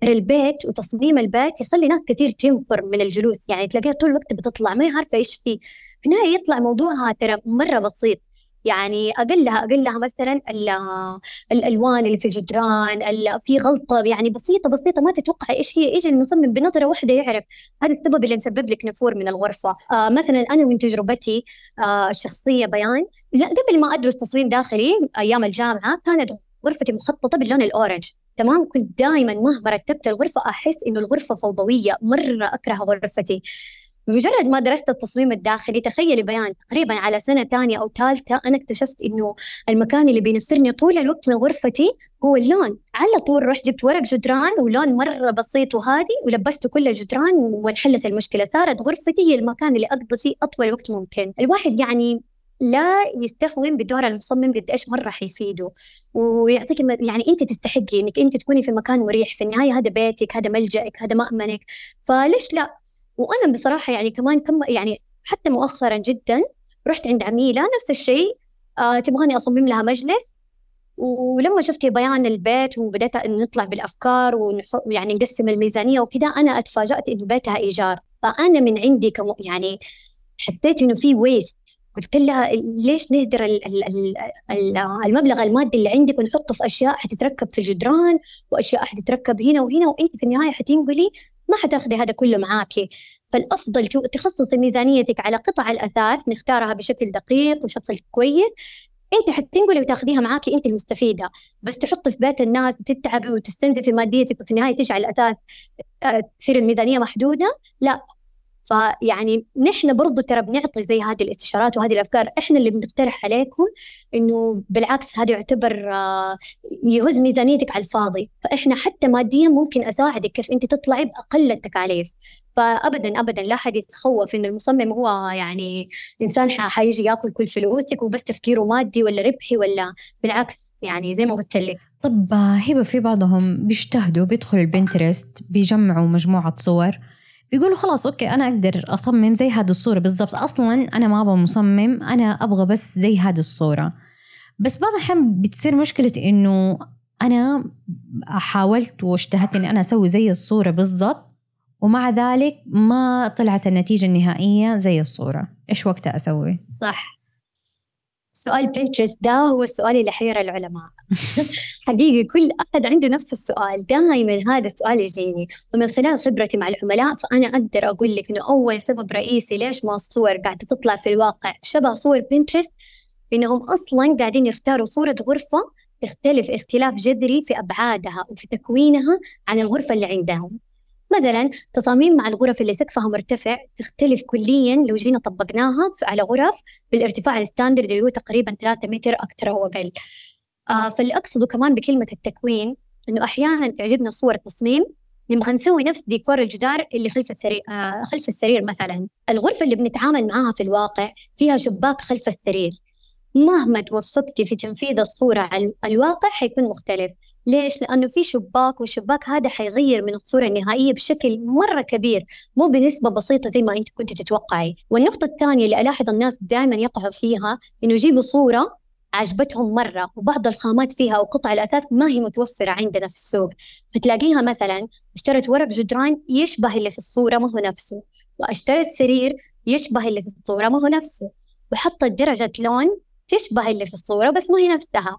Speaker 2: ترى البيت وتصميم البيت يخلي ناس كثير تنفر من الجلوس. يعني تلاقيها طول الوقت بتطلع ما هي عارفة إيش فيه في النهاية يطلع موضوعها ترى مرة بسيط. يعني اقلها أقلها مثلا الألوان اللي في الجدران في غلطة يعني بسيطه بسيطة ما تتوقع إيش هي إيش المصمم بنظرة واحدة يعرف هذا السبب اللي مسبب لك نفور من الغرفة. آه مثلا أنا من تجربتي آه الشخصية بيان. لا قبل ما أدرس تصميم داخلي أيام الجامعة كانت غرفتي مخططة باللون الأورنج. تمام؟ كنت دائما مهما رتبت الغرفة أحس إنه الغرفة فوضوية مرة أكره غرفتي. بمجرد ما درست التصميم الداخلي تخيلي بيان تقريبا على سنة ثانية أو ثالثة أنا اكتشفت إنه المكان اللي بينفرني طول الوقت من غرفتي هو اللون على طول رحت جبت ورق جدران ولون مرة بسيط وهادي ولبسته كل الجدران وانحلت المشكلة. صارت غرفتي هي المكان اللي أقضي فيه أطول وقت ممكن. الواحد يعني لا يستهون بدور المصمم قد إيش مرة حيفيده. ويعطيك يعني أنت تستحقي إنك أنت تكوني في مكان مريح. في النهاية هذا بيتك هذا ملجأك هذا مأمنك. فليش لا؟ وأنا بصراحة يعني كمان كم يعني حتى مؤخرا جدا رحت عند عميلة نفس الشيء آه تبغاني أصمم لها مجلس. ولما شفت بيان البيت وبدأت نطلع بالأفكار ويعني نقسم الميزانية وكذا أنا أتفاجأت إنه بيتها إيجار. فأنا من عندي كم يعني حسيت إنه في ويست قلت لها ليش نهدر المبلغ المادي اللي عندك ونحطه في أشياء حتتركب في الجدران وأشياء حتتركب هنا وهنا وإنت في النهاية حتنقلي ما حتاخذي هذا كله معاكي فالأفضل تخصصي ميزانيتك على قطع الأثاث نختارها بشكل دقيق وشكل كويس. أنت حتنقلي وتاخذيها معاكي أنت المستفيدة. بس تحطي في بيت الناس وتتعبي وتستنزفي ماديتك وفي النهايه تجعل الأثاث آه، تصير الميزانية محدودة. لا فيعني نحن برضو ترى بنعطي زي هذه الاستشارات وهذه الأفكار. إحنا اللي بنقترح عليكم إنه بالعكس هذا يعتبر آه، يهز ميزانيتك على الفاضي. فإحنا حتى ماديا ممكن أساعدك كيف أنت تطلعي بأقل التكاليف. فابدا ابدا لا حد يتخوف انه المصمم هو يعني إنسان حيجي يأكل كل فلوسك وبس تفكيره مادي ولا ربحي ولا بالعكس يعني زي ما قلت لك.
Speaker 1: طب هبة في بعضهم بيجتهدوا بيدخلوا البنترست بيجمعوا مجموعة صور. بيقولوا خلاص أوكي أنا أقدر أصمم زي هذه الصورة بالضبط. أصلا أنا ما أبغى مصمم أنا أبغى بس زي هذه الصورة. بس بعض الأحيان بتصير مشكلة إنه أنا حاولت واجتهدت إني أنا أسوي زي الصورة بالضبط ومع ذلك ما طلعت النتيجة النهائية زي الصورة. إيش وقتها أسوي؟
Speaker 2: صح. سؤال بنترست ده هو السؤال اللي حير العلماء حقيقي كل أحد عنده نفس السؤال. دائما هذا السؤال يجيني. ومن خلال خبرتي مع العملاء فأنا أقدر أقول لك إنه أول سبب رئيسي ليش ما الصور قاعدة تطلع في الواقع شبه صور بنترست إنهم أصلا قاعدين يختاروا صورة غرفة تختلف اختلاف جذري في أبعادها وفي تكوينها عن الغرفة اللي عندهم. مثلا تصاميم مع الغرف اللي سقفها مرتفع تختلف كليا لو جينا طبقناها على غرف بالارتفاع الستاندرد اللي هو تقريبا 3 متر أكثر أو أقل. آه فاللي أقصده كمان بكلمة التكوين إنه أحيانا تعجبنا صور التصميم نبغى نسوي نفس ديكور الجدار اللي خلف السرير آه خلف السرير مثلا. الغرفة اللي بنتعامل معاها في الواقع فيها شباك خلف السرير. مهما توفقتي في تنفيذ الصورة على الواقع حيكون مختلف. ليش؟ لأنه في شباك والشباك هذا حيغير من الصورة النهائية بشكل مرة كبير مو بنسبة بسيطة زي ما أنت كنت تتوقعي. والنقطة الثانية اللي ألاحظ الناس دائما يقعوا فيها إنه يجيبوا صورة عجبتهم مرة وبعض الخامات فيها وقطع الأثاث ما هي متوفرة عندنا في السوق. فتلاقيها مثلا اشترت ورق جدران يشبه اللي في الصورة ما هو نفسه واشترت سرير يشبه اللي في الصورة ما هو نفسه وحطت درجة لون تشبه اللي في الصورة بس ما هي نفسها.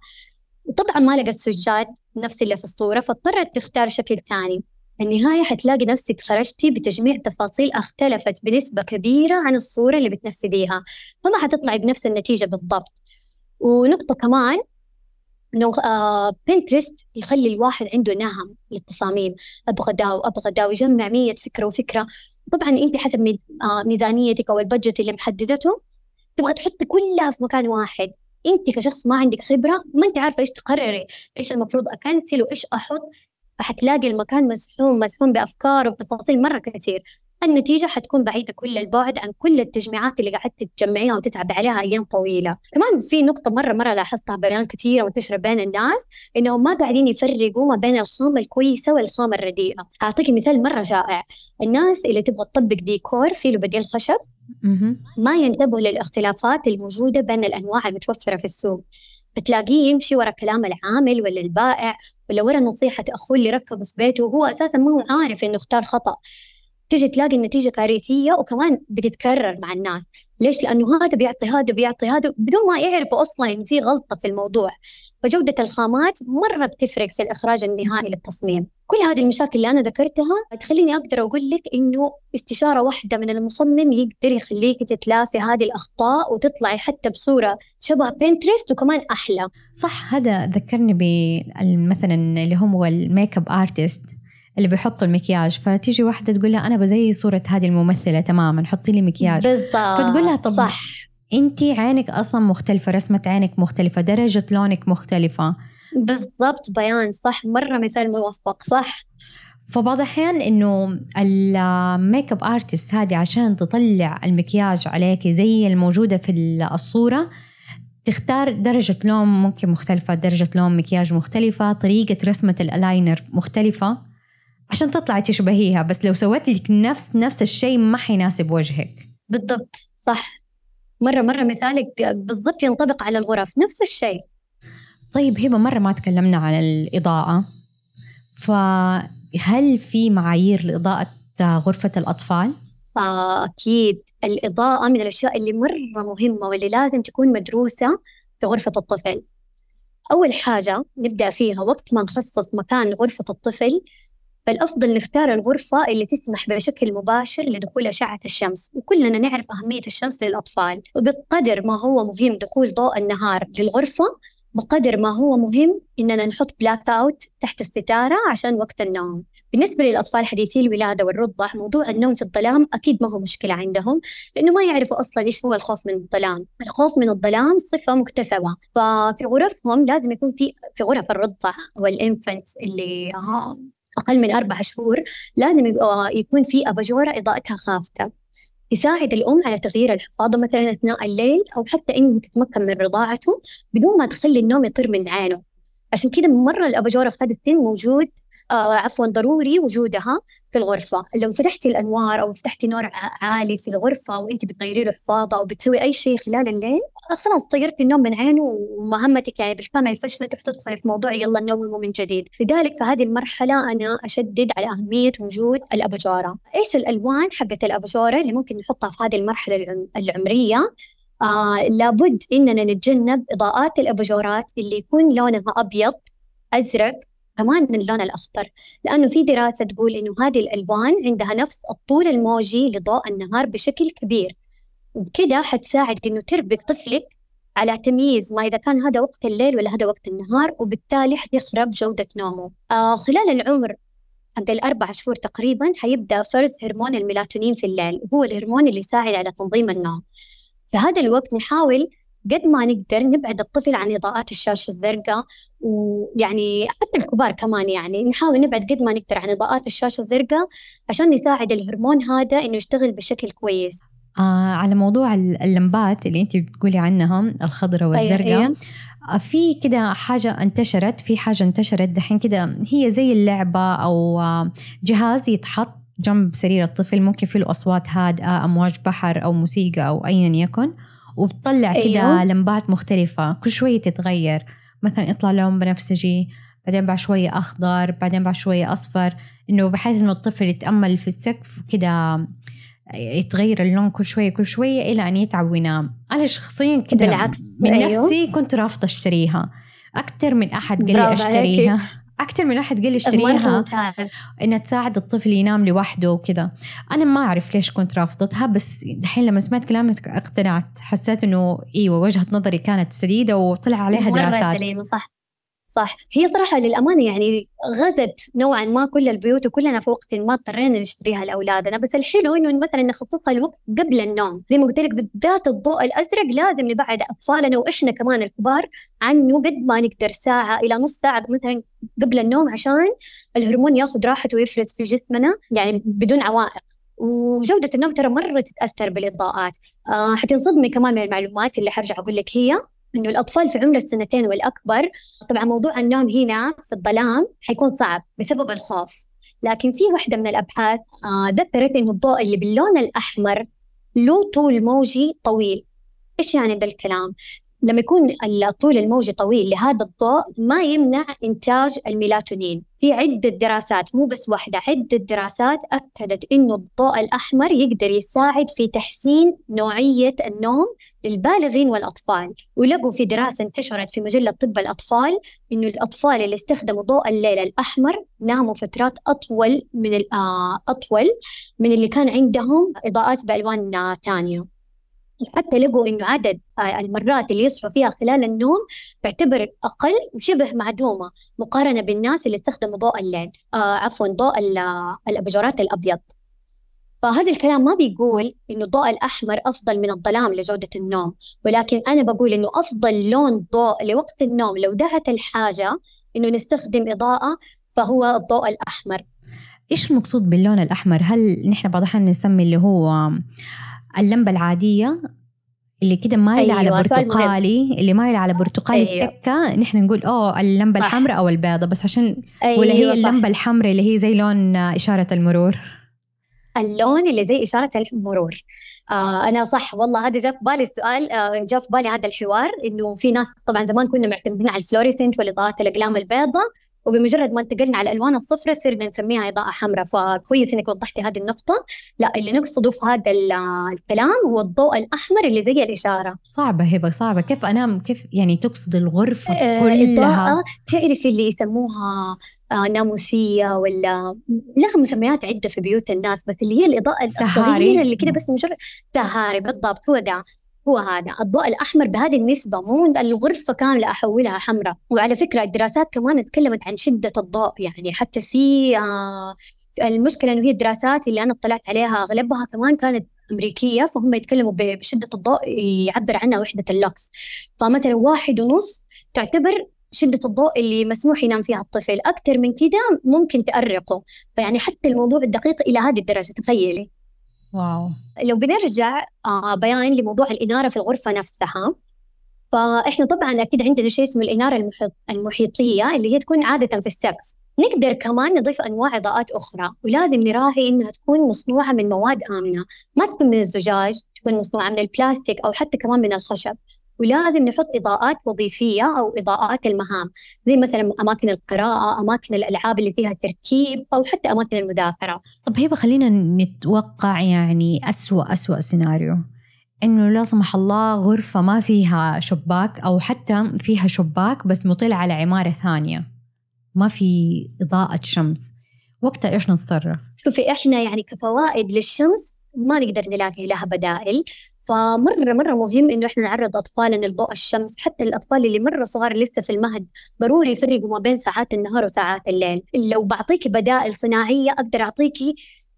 Speaker 2: وطبعا ما لقت سجاد نفس اللي في الصورة فاضطرت تختار شكل ثاني. النهاية حتلاقي نفسك خرجتي بتجميع تفاصيل اختلفت بنسبة كبيرة عن الصورة اللي بتنفذيها فما حتطلعي بنفس النتيجة بالضبط. ونقطة كمان إنه آه بنترست يخلي الواحد عنده نهم للتصاميم. أبغى دا وابغى دا ويجمع مية فكرة وفكرة. طبعا أنت حسب آه ميزانيتك أو البجت اللي محددته تبغى تحطي كلها في مكان واحد. أنت كشخص ما عندك خبرة ما أنت عارفة إيش تقرري. إيش المفروض أكنسل وإيش أحط؟ فحتلاقي المكان مزحوم مزحوم بأفكار وتفاصيل مرة كثير. النتيجة حتكون بعيدة كل البعد عن كل التجميعات اللي قعدت تجمعيها وتتعب عليها أيام طويلة. كمان في نقطة مرة مرة لاحظتها بيان كثيرة منتشرة بين الناس إنهم ما قاعدين يفرقوا ما بين الخامة الكويسة والخامة الرديئة. أعطيك مثال مرة شائع. الناس اللي تبغى تطبق ديكور فيه بديل خشب ما ينتبهوا للاختلافات الموجودة بين الأنواع المتوفرة في السوق. بتلاقيه يمشي ورا كلام العامل ولا البائع ولا ورا نصيحة أخوه اللي ركبه في بيته وهو أساسا ما هو عارف إنه اختار خطأ. تيجي تلاقي النتيجة كارثية وكمان بتتكرر مع الناس. ليش؟ لأنه هذا بيعطي هذا بيعطي هذا بدون ما يعرفوا أصلا إن في غلطة في الموضوع. فجودة الخامات مرة بتفرق في الإخراج النهائي للتصميم. كل هذه المشاكل اللي أنا ذكرتها تخليني أقدر أقول لك إنه استشارة واحدة من المصمم يقدر يخليك تتلافي هذه الأخطاء وتطلعي حتى بصورة شبه بنترست وكمان أحلى.
Speaker 1: صح هذا ذكرني بمثلا اللي هو ال makeup artist اللي بيحطوا المكياج فتيجي واحدة تقول لها أنا أبغى زي صورة هذه الممثلة تماما حطي لي مكياج.
Speaker 2: بالضبط
Speaker 1: فتقول لها طب
Speaker 2: صح.
Speaker 1: انت عينك أصلا مختلفة رسمة عينك مختلفة درجة لونك مختلفة.
Speaker 2: بالضبط بيان صح مرة مثال موفق صح.
Speaker 1: فبعض الأحيان إنه ال makeup artist هذه عشان تطلع المكياج عليك زي الموجودة في الصورة تختار درجة لون ممكن مختلفة درجة لون مكياج مختلفة طريقة رسمة الألاينر مختلفة. عشان تطلعي تشبهيها بس لو سويت لك نفس نفس الشيء ما حيناسب وجهك.
Speaker 2: بالضبط صح. مرة مرة مثالك بالضبط ينطبق على الغرف نفس الشيء.
Speaker 1: طيب هبة مرة ما تكلمنا عن الإضاءة. فهل في معايير لإضاءة غرفة الأطفال؟
Speaker 2: آه، أكيد. الإضاءة من الأشياء اللي مرة مهمة واللي لازم تكون مدروسة في غرفة الطفل. أول حاجة نبدأ فيها وقت ما نخصص مكان غرفة الطفل فالأفضل نختار الغرفة اللي تسمح بشكل مباشر لدخول أشعة الشمس وكلنا نعرف أهمية الشمس للأطفال. وبقدر ما هو مهم دخول ضوء النهار للغرفة بقدر ما هو مهم إننا نحط بلاك أوت تحت الستارة عشان وقت النوم. بالنسبة للأطفال حديثي الولادة والرضع موضوع النوم في الظلام أكيد ما هو مشكلة عندهم لأنه ما يعرفوا أصلا إيش هو الخوف من الظلام. الخوف من الظلام صفة مكتسبة. ففي غرفهم لازم يكون في في غرف الرضع والإنفنت اللي أقل من أربع شهور لازم يكون في أباجورة إضاءتها خافتة. يساعد الأم على تغيير الحفاضة مثلا أثناء الليل أو حتى إنها تتمكن من رضاعته بدون ما تخلي النوم يطير من عينه. عشان كذا مرة الأباجورة في هذا السن موجود آه عفوا ضروري وجودها في الغرفة. لو فتحتي الأنوار أو فتحتي نور عالي في الغرفة وأنت بتغيري له حفاضة أو بتسوي أي شيء خلال الليل خلاص طيرتي النوم من عينه ومهمتك يعني بالفعل فشلت وحتدخلي في موضوع يلا نومه من جديد. لذلك في هذه المرحلة أنا أشدد على أهمية وجود الأباجورة إيش الألوان حقت الأباجورة اللي ممكن نحطها في هذه المرحلة العمرية؟ آه لابد إننا نتجنب إضاءات الأباجورات اللي يكون لونها أبيض أزرق كمان من اللون الأخضر لأنه في دراسة تقول إنه هذه الألوان عندها نفس الطول الموجي لضوء النهار بشكل كبير. وبكده حتساعد إنه تربك طفلك على تمييز ما إذا كان هذا وقت الليل ولا هذا وقت النهار وبالتالي حيخرب جودة نومه. آه خلال العمر عند الأربع شهور تقريبا حيبدأ فرز هرمون الميلاتونين في الليل وهو الهرمون اللي يساعد على تنظيم النوم. في هذا الوقت نحاول قد ما نقدر نبعد الطفل عن إضاءات الشاشة الزرقاء ويعني حتى الكبار كمان يعني نحاول نبعد قد ما نقدر عن إضاءات الشاشة الزرقاء عشان نساعد الهرمون هذا إنه يشتغل بشكل كويس.
Speaker 1: آه على موضوع اللمبات اللي انت بتقولي عنها الخضراء أيوة، والزرقاء. أيوة. آه في كده حاجة انتشرت في حاجة انتشرت دحين كده هي زي اللعبة أو جهاز يتحط جنب سرير الطفل ممكن فيه له أصوات هادئة أمواج بحر أو موسيقى أو أيا يكن. وبتطلع أيوه. كده لمبات مختلفة كل شوية تتغير. مثلا يطلع لون بنفسجي بعدين بعد شوية أخضر بعدين بعد شوية أصفر. إنه بحيث إنه الطفل يتأمل في السقف كده يتغير اللون كل شوية كل شوية إلى أن يتعب وينام. أنا شخصيا كده
Speaker 2: بالعكس
Speaker 1: من أيوه. نفسي كنت رافضة أشتريها. أكثر من أحد قال لي أشتريها. أكثر من واحد قال لي اشتريها إنها تساعد الطفل ينام لوحده وكذا. أنا ما أعرف ليش كنت رافضتها بس دحين لما سمعت كلامك أقتنعت. حسيت إنه إيوه وجهة نظري كانت سديدة وطلع عليها دراسات.
Speaker 2: مرة سليمة صح. صح. هي صراحة للأمانة يعني غزت نوعا ما كل البيوت وكلنا في وقت ما اضطرينا نشتريها لأولادنا بس الحلو إنه مثلا نخصصها الوقت قبل النوم. زي ما قلت لك بالذات الضوء الأزرق لازم نبعد أطفالنا وإحنا كمان الكبار عنه قد ما نقدر ساعة إلى نص ساعة مثلا قبل النوم عشان الهرمون ياخذ راحته ويفرز في جسمنا يعني بدون عوائق. وجودة النوم ترى مرة تتأثر بالإضاءات. آه حتنصدمي كمان من المعلومات اللي حرجع أقول لك هي. إنه الأطفال في عمر السنتين والأكبر طبعا موضوع النوم هنا في الظلام حيكون صعب بسبب الخوف. لكن في واحدة من الأبحاث آه ذكرت إنه الضوء اللي باللون الأحمر له طول موجي طويل. إيش يعني ذا الكلام؟ لما يكون الطول الموجي طويل لهذا الضوء ما يمنع إنتاج الميلاتونين. في عدة دراسات مو بس واحدة عدة دراسات أكدت إنه الضوء الأحمر يقدر يساعد في تحسين نوعية النوم للبالغين والأطفال. ولقوا في دراسة انتشرت في مجلة طب الأطفال إنه الأطفال اللي استخدموا ضوء الليل الأحمر ناموا فترات أطول من آه، أطول من اللي كان عندهم إضاءات بألوان تانية. حتى لقوا إنه عدد آه، المرات اللي يصحوا فيها خلال النوم تعتبر أقل وشبه معدومة مقارنة بالناس اللي تستخدموا ضوء الليل آه عفوا ضوء الاباجورات الأبيض. فهذا الكلام ما بيقول إنه الضوء الأحمر أفضل من الظلام لجودة النوم ولكن أنا بقول إنه أفضل لون ضوء لوقت النوم لو دعت الحاجة إنه نستخدم إضاءة فهو الضوء الأحمر.
Speaker 1: إيش المقصود باللون الأحمر؟ هل نحن بعض الأحيان نسمي اللي هو اللمبة العادية اللي كده مايلة أيوة على برتقالي اللي مايلة على برتقالي أيوة. التكة نحن نقول أوه اللمبة الحمراء أو البيضة بس عشان أيوة ولا هي اللمبة الحمراء اللي هي زي لون إشارة المرور؟
Speaker 2: اللون اللي زي إشارة المرور. آه أنا صح والله هذا جاء في بالي السؤال آه جاء في بالي هذا الحوار إنه في ناس طبعا زمان كنا معتمدين على الفلوريسنت والإضاءات الأقلام البيضاء وبمجرد ما انتقلنا على الالوان الصفراء صرنا نسميها إضاءة حمراء. فكويس إنك وضحتي هذه النقطة. لا اللي نقصده في هذا الكلام هو الضوء الأحمر اللي زي الإشارة.
Speaker 1: صعبة هبة صعبة. كيف انام كيف يعني تقصد الغرفة آه كلها؟
Speaker 2: تعرفي اللي يسموها آه ناموسية ولا لها مسميات عدة في بيوت الناس بس اللي هي الإضاءة الصغيرة اللي كده بس مجرد سهاري بالضبط هو ده. هو هذا. الضوء الأحمر بهذه النسبة مو الغرفة كاملة أحولها حمراء. وعلى فكرة الدراسات كمان تكلمت عن شدة الضوء يعني حتى في آه المشكلة إنه هي الدراسات اللي أنا اطلعت عليها أغلبها كمان كانت أمريكية فهم يتكلموا بشدة الضوء يعبر عنها وحدة اللوكس. فمثلا واحد ونص تعتبر شدة الضوء اللي مسموح ينام فيها الطفل. أكثر من كده ممكن تأرقه. فيعني حتى الموضوع الدقيق إلى هذه الدرجة تخيلي.
Speaker 1: wow.
Speaker 2: لو بنرجع آه بيان لموضوع الإنارة في الغرفة نفسها. فإحنا طبعا أكيد عندنا شيء اسمه الإنارة المحيط المحيطية اللي هي تكون عادة في السقف. نقدر كمان نضيف أنواع إضاءات أخرى ولازم نراعي إنها تكون مصنوعة من مواد آمنة. ما تكون من الزجاج تكون مصنوعة من البلاستيك أو حتى كمان من الخشب. ولازم نحط إضاءات وظيفية أو إضاءات المهام. زي مثلا أماكن القراءة أماكن الألعاب اللي فيها تركيب أو حتى أماكن المذاكرة.
Speaker 1: طب هبة خلينا نتوقع يعني أسوأ أسوأ سيناريو. إنه لا سمح الله غرفة ما فيها شباك أو حتى فيها شباك بس مطل على عمارة ثانية. ما في إضاءة شمس. وقتها إيش نتصرف؟
Speaker 2: شوفي إحنا يعني كفوائد للشمس ما نقدر نلاقي لها بدائل. فمرة مرة مهم إنه إحنا نعرض أطفالنا لضوء الشمس حتى الأطفال اللي مرة صغار لسه في المهد ضروري يفرقوا ما بين ساعات النهار وساعات الليل. لو بعطيكي بدائل صناعية أقدر أعطيكي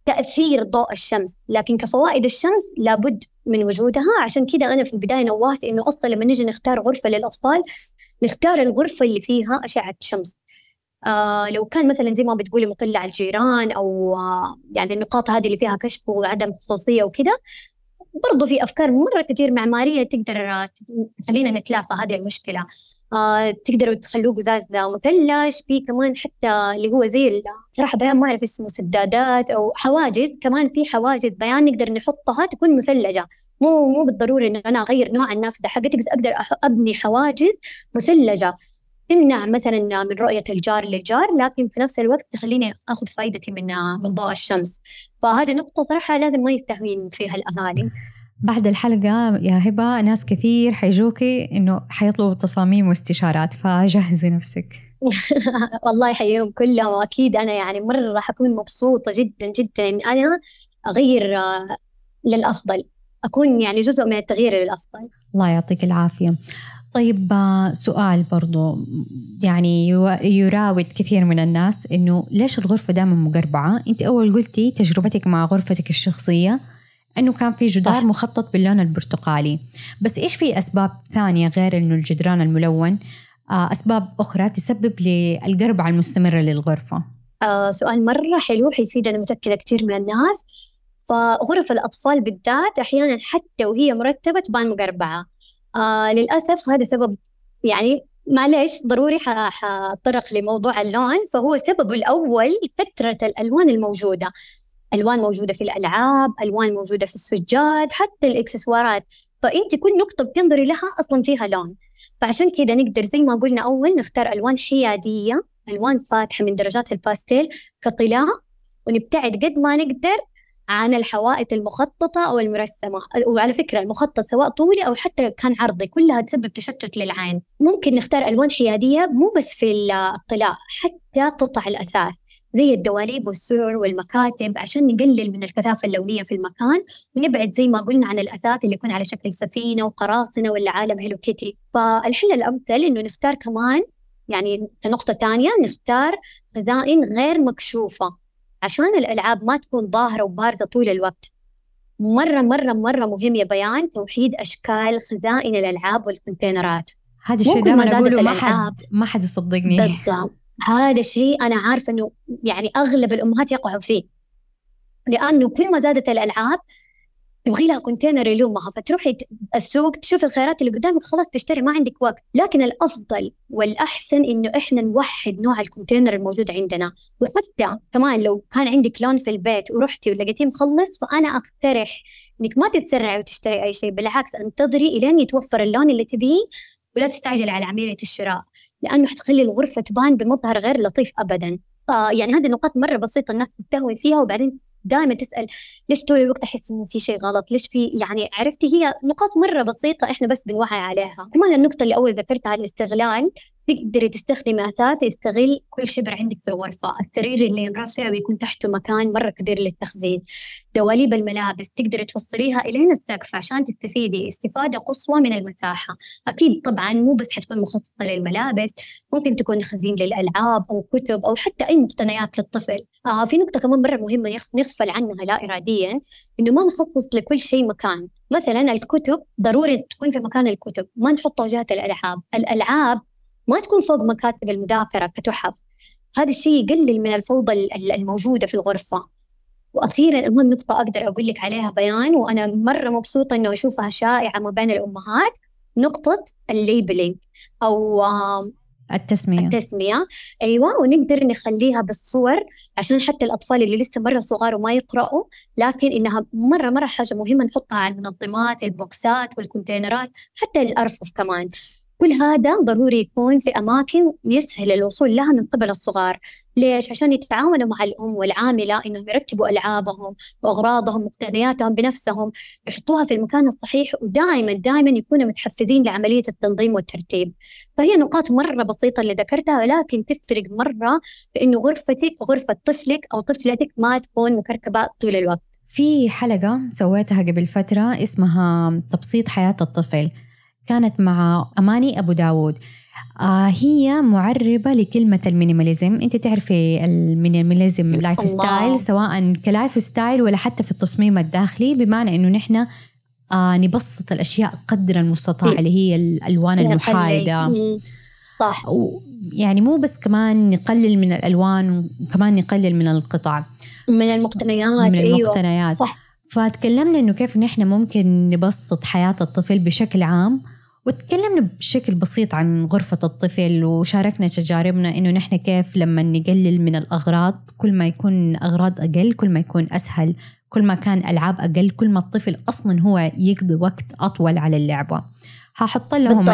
Speaker 2: تأثير ضوء الشمس لكن كفوائد الشمس لابد من وجودها. عشان كده أنا في البداية نوهت إنه أصلا لما نجي نختار غرفة للأطفال نختار الغرفة اللي فيها أشعة شمس. آه لو كان مثلا زي ما بتقولي مطلة على الجيران أو آه يعني النقاط هذه اللي فيها كشف وعدم خصوصية وكده برضو في أفكار مرة كثير معمارية تقدر تخلينا نتلافى هذه المشكلة. آه تقدروا تخلوه قزاز مثلج في كمان حتى اللي هو زي صراحة بيان ما أعرف اسمه سدادات أو حواجز كمان في حواجز بيان نقدر نحطها تكون مثلجة. مو مو بالضروري إنه أنا أغير نوع النافذة حقتي بس أقدر أبني حواجز مثلجة. تمنع مثلا من رؤية الجار للجار لكن في نفس الوقت تخليني أخذ فائدتي من من ضوء الشمس. فهذه نقطة صراحة لازم ما يستهوين فيها الأهالي
Speaker 1: بعد الحلقة يا هبة ناس كثير حيجوكي إنه حيطلبوا تصاميم واستشارات فجهزي نفسك.
Speaker 2: والله يحييهم كلهم وأكيد أنا يعني مرة حكون مبسوطة جدا جدا إن أنا أغير للأفضل. أكون يعني جزء من التغيير للأفضل.
Speaker 1: الله يعطيك العافية. طيب آه، سؤال برضو يعني يراود كثير من الناس إنه ليش الغرفة دائما مقربعة؟ أنت أول قلتي تجربتك مع غرفتك الشخصية إنه كان في جدار صح. مخطط باللون البرتقالي بس إيش في أسباب ثانية غير إنه الجدران الملون آه، أسباب أخرى تسبب للقربعة المستمرة للغرفة؟
Speaker 2: آه سؤال مرة حلو حيفيد أنا متأكدة كثير من الناس فغرف الأطفال بالذات أحيانا حتى وهي مرتبة تبان مقربعة آه للأسف هذا سبب يعني معليش ضروري حأتطرق لموضوع اللون فهو سببه الأول كثرة الألوان الموجودة. ألوان موجودة في الألعاب ألوان موجودة في السجاد حتى الإكسسوارات. فأنت كل نقطة بتنظري لها أصلا فيها لون. فعشان كده نقدر زي ما قلنا أول نختار ألوان حيادية ألوان فاتحة من درجات الباستيل كطلاء ونبتعد قد ما نقدر عن الحوائط المخططة أو المرسمة. وعلى فكرة المخطط سواء طولي أو حتى كان عرضي كلها تسبب تشتت للعين. ممكن نختار ألوان حيادية مو بس في الطلاء حتى قطع الأثاث زي الدواليب والسرر والمكاتب عشان نقلل من الكثافة اللونية في المكان ونبعد زي ما قلنا عن الأثاث اللي يكون على شكل سفينة وقراصنة ولا عالم هيلو كيتي. فالحل الأمثل إنه نختار كمان يعني كنقطة تانية نختار خزائن غير مكشوفة. عشان الألعاب ما تكون ظاهرة وبارزة طول الوقت. مرة مرة مرة مهم يا بيان توحيد أشكال خزائن الألعاب والكونتينرات.
Speaker 1: هذا الشيء دائما أقوله ما حد ما حد يصدقني.
Speaker 2: بالضبط. هذا الشيء أنا عارفة إنه يعني أغلب الأمهات يقعوا فيه. لأنه كل ما زادت الألعاب تبغي لها container يلمها فتروحي السوق تشوف الخيارات اللي قدامك خلاص تشتري ما عندك وقت. لكن الأفضل والأحسن إنه إحنا نوحد نوع الكونتينر الموجود عندنا. وحتى كمان لو كان عندك لون في البيت ورحتي ولقيتيه مخلص فأنا أقترح إنك ما تتسرعي وتشتري أي شيء بالعكس أنتظري إلين يتوفر اللون اللي تبيه ولا تستعجلي على عملية الشراء. لأنه حتخلي الغرفة تبان بمظهر غير لطيف ابدا. آه يعني هذه النقاط مرة بسيطة الناس تستهوي فيها وبعدين دائما تسأل ليش طول الوقت أحس إنه في شيء غلط؟ ليش في يعني عرفتي هي نقاط مرة بسيطة إحنا بس بنوعي عليها. كمان النقطة اللي أول ذكرتها الاستغلال تقدري تستخدمي آثاث يستغل كل شبر عندك في الغرفة. السرير اللي ينرفع ويكون تحته مكان مرة كبير للتخزين. دواليب الملابس تقدري توصليها إلين السقف عشان تستفيدي. استفادة قصوى من المساحة. أكيد طبعا مو بس حتكون مخصصة للملابس ممكن تكون خزين للألعاب أو كتب أو حتى أي مقتنيات للطفل. آه في نقطة كمان مرة مهمة نغفل عنها لا اراديا إنه ما نخصص لكل شيء مكان. مثلا الكتب ضروري تكون في مكان الكتب. ما نحطها جهه الألعاب. الألعاب ما تكون فوق مكاتب المذاكرة كتحف. هذا الشيء يقلل من الفوضى الموجودة في الغرفة. وأخيرا أهم نقطة أقدر أقول لك عليها بيان وأنا مرة مبسوطة إنه أشوفها شائعة ما بين الأمهات نقطة ال labeling أو
Speaker 1: التسمية.
Speaker 2: التسمية. أيوة ونقدر نخليها بالصور عشان حتى الأطفال اللي لسه مرة صغار وما يقرأوا لكن إنها مرة مرة حاجة مهمة نحطها على المنظمات البوكسات والكونتينرات حتى الأرفف كمان. كل هذا ضروري يكون في أماكن يسهل الوصول لها من قبل الصغار. ليش؟ عشان يتعاونوا مع الأم والعاملة إنهم يرتبوا ألعابهم وأغراضهم مقتنياتهم بنفسهم يحطوها في المكان الصحيح ودائما دائما يكونوا متحفزين لعملية التنظيم والترتيب. فهي نقاط مرة بسيطة اللي ذكرتها ولكن تفرق مرة في إنه غرفتك غرفة طفلك أو طفلتك ما تكون مكركبة طول الوقت.
Speaker 1: في حلقة سويتها قبل فترة اسمها تبسيط حياة الطفل. كانت مع أماني أبو داود. آه هي معربة لكلمة ال minimalism. أنت تعرفي ال minimalism lifestyle سواء ك lifestyle ولا حتى في التصميم الداخلي بمعنى أنه نحن آه نبسط الأشياء قدر المستطاع اللي هي الألوان المحايدة.
Speaker 2: صح.
Speaker 1: يعني مو بس كمان نقلل من الألوان كمان نقلل من القطع.
Speaker 2: من المقتنيات
Speaker 1: من أيوة. المقتنيات. صح. فتكلمنا إنه كيف نحن ممكن نبسط حياة الطفل بشكل عام وتكلمنا بشكل بسيط عن غرفة الطفل وشاركنا تجاربنا إنه نحن كيف لما نقلل من الأغراض كل ما يكون أغراض أقل كل ما يكون أسهل كل ما كان ألعاب أقل كل ما الطفل أصلا هو يقضي وقت أطول على اللعبة. ححط لهم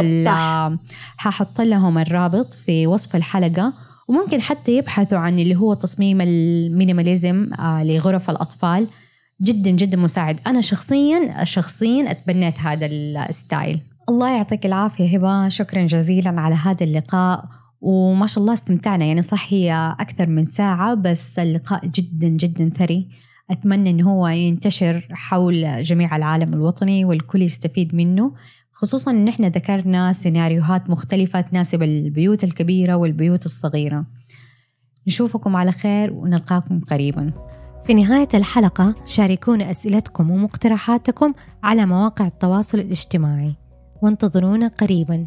Speaker 1: ححط لهم الرابط في وصف الحلقة وممكن حتى يبحثوا عن اللي هو تصميم ال minimalism آه، لغرف الأطفال. جدا جدا مساعد. أنا شخصيا شخصيا أتبنيت هذا ال style الله يعطيك العافية هبة. شكرا جزيلا على هذا اللقاء. وما شاء الله استمتعنا. يعني صح هي أكثر من ساعة بس اللقاء جدا جدا ثري. أتمنى أنه هو ينتشر حول جميع العالم الوطني والكل يستفيد منه. خصوصا أن إحنا ذكرنا سيناريوهات مختلفة تناسب البيوت الكبيرة والبيوت الصغيرة. نشوفكم على خير ونلقاكم قريبا. في نهاية الحلقة شاركونا أسئلتكم ومقترحاتكم على مواقع التواصل الاجتماعي. وانتظرونا قريباً.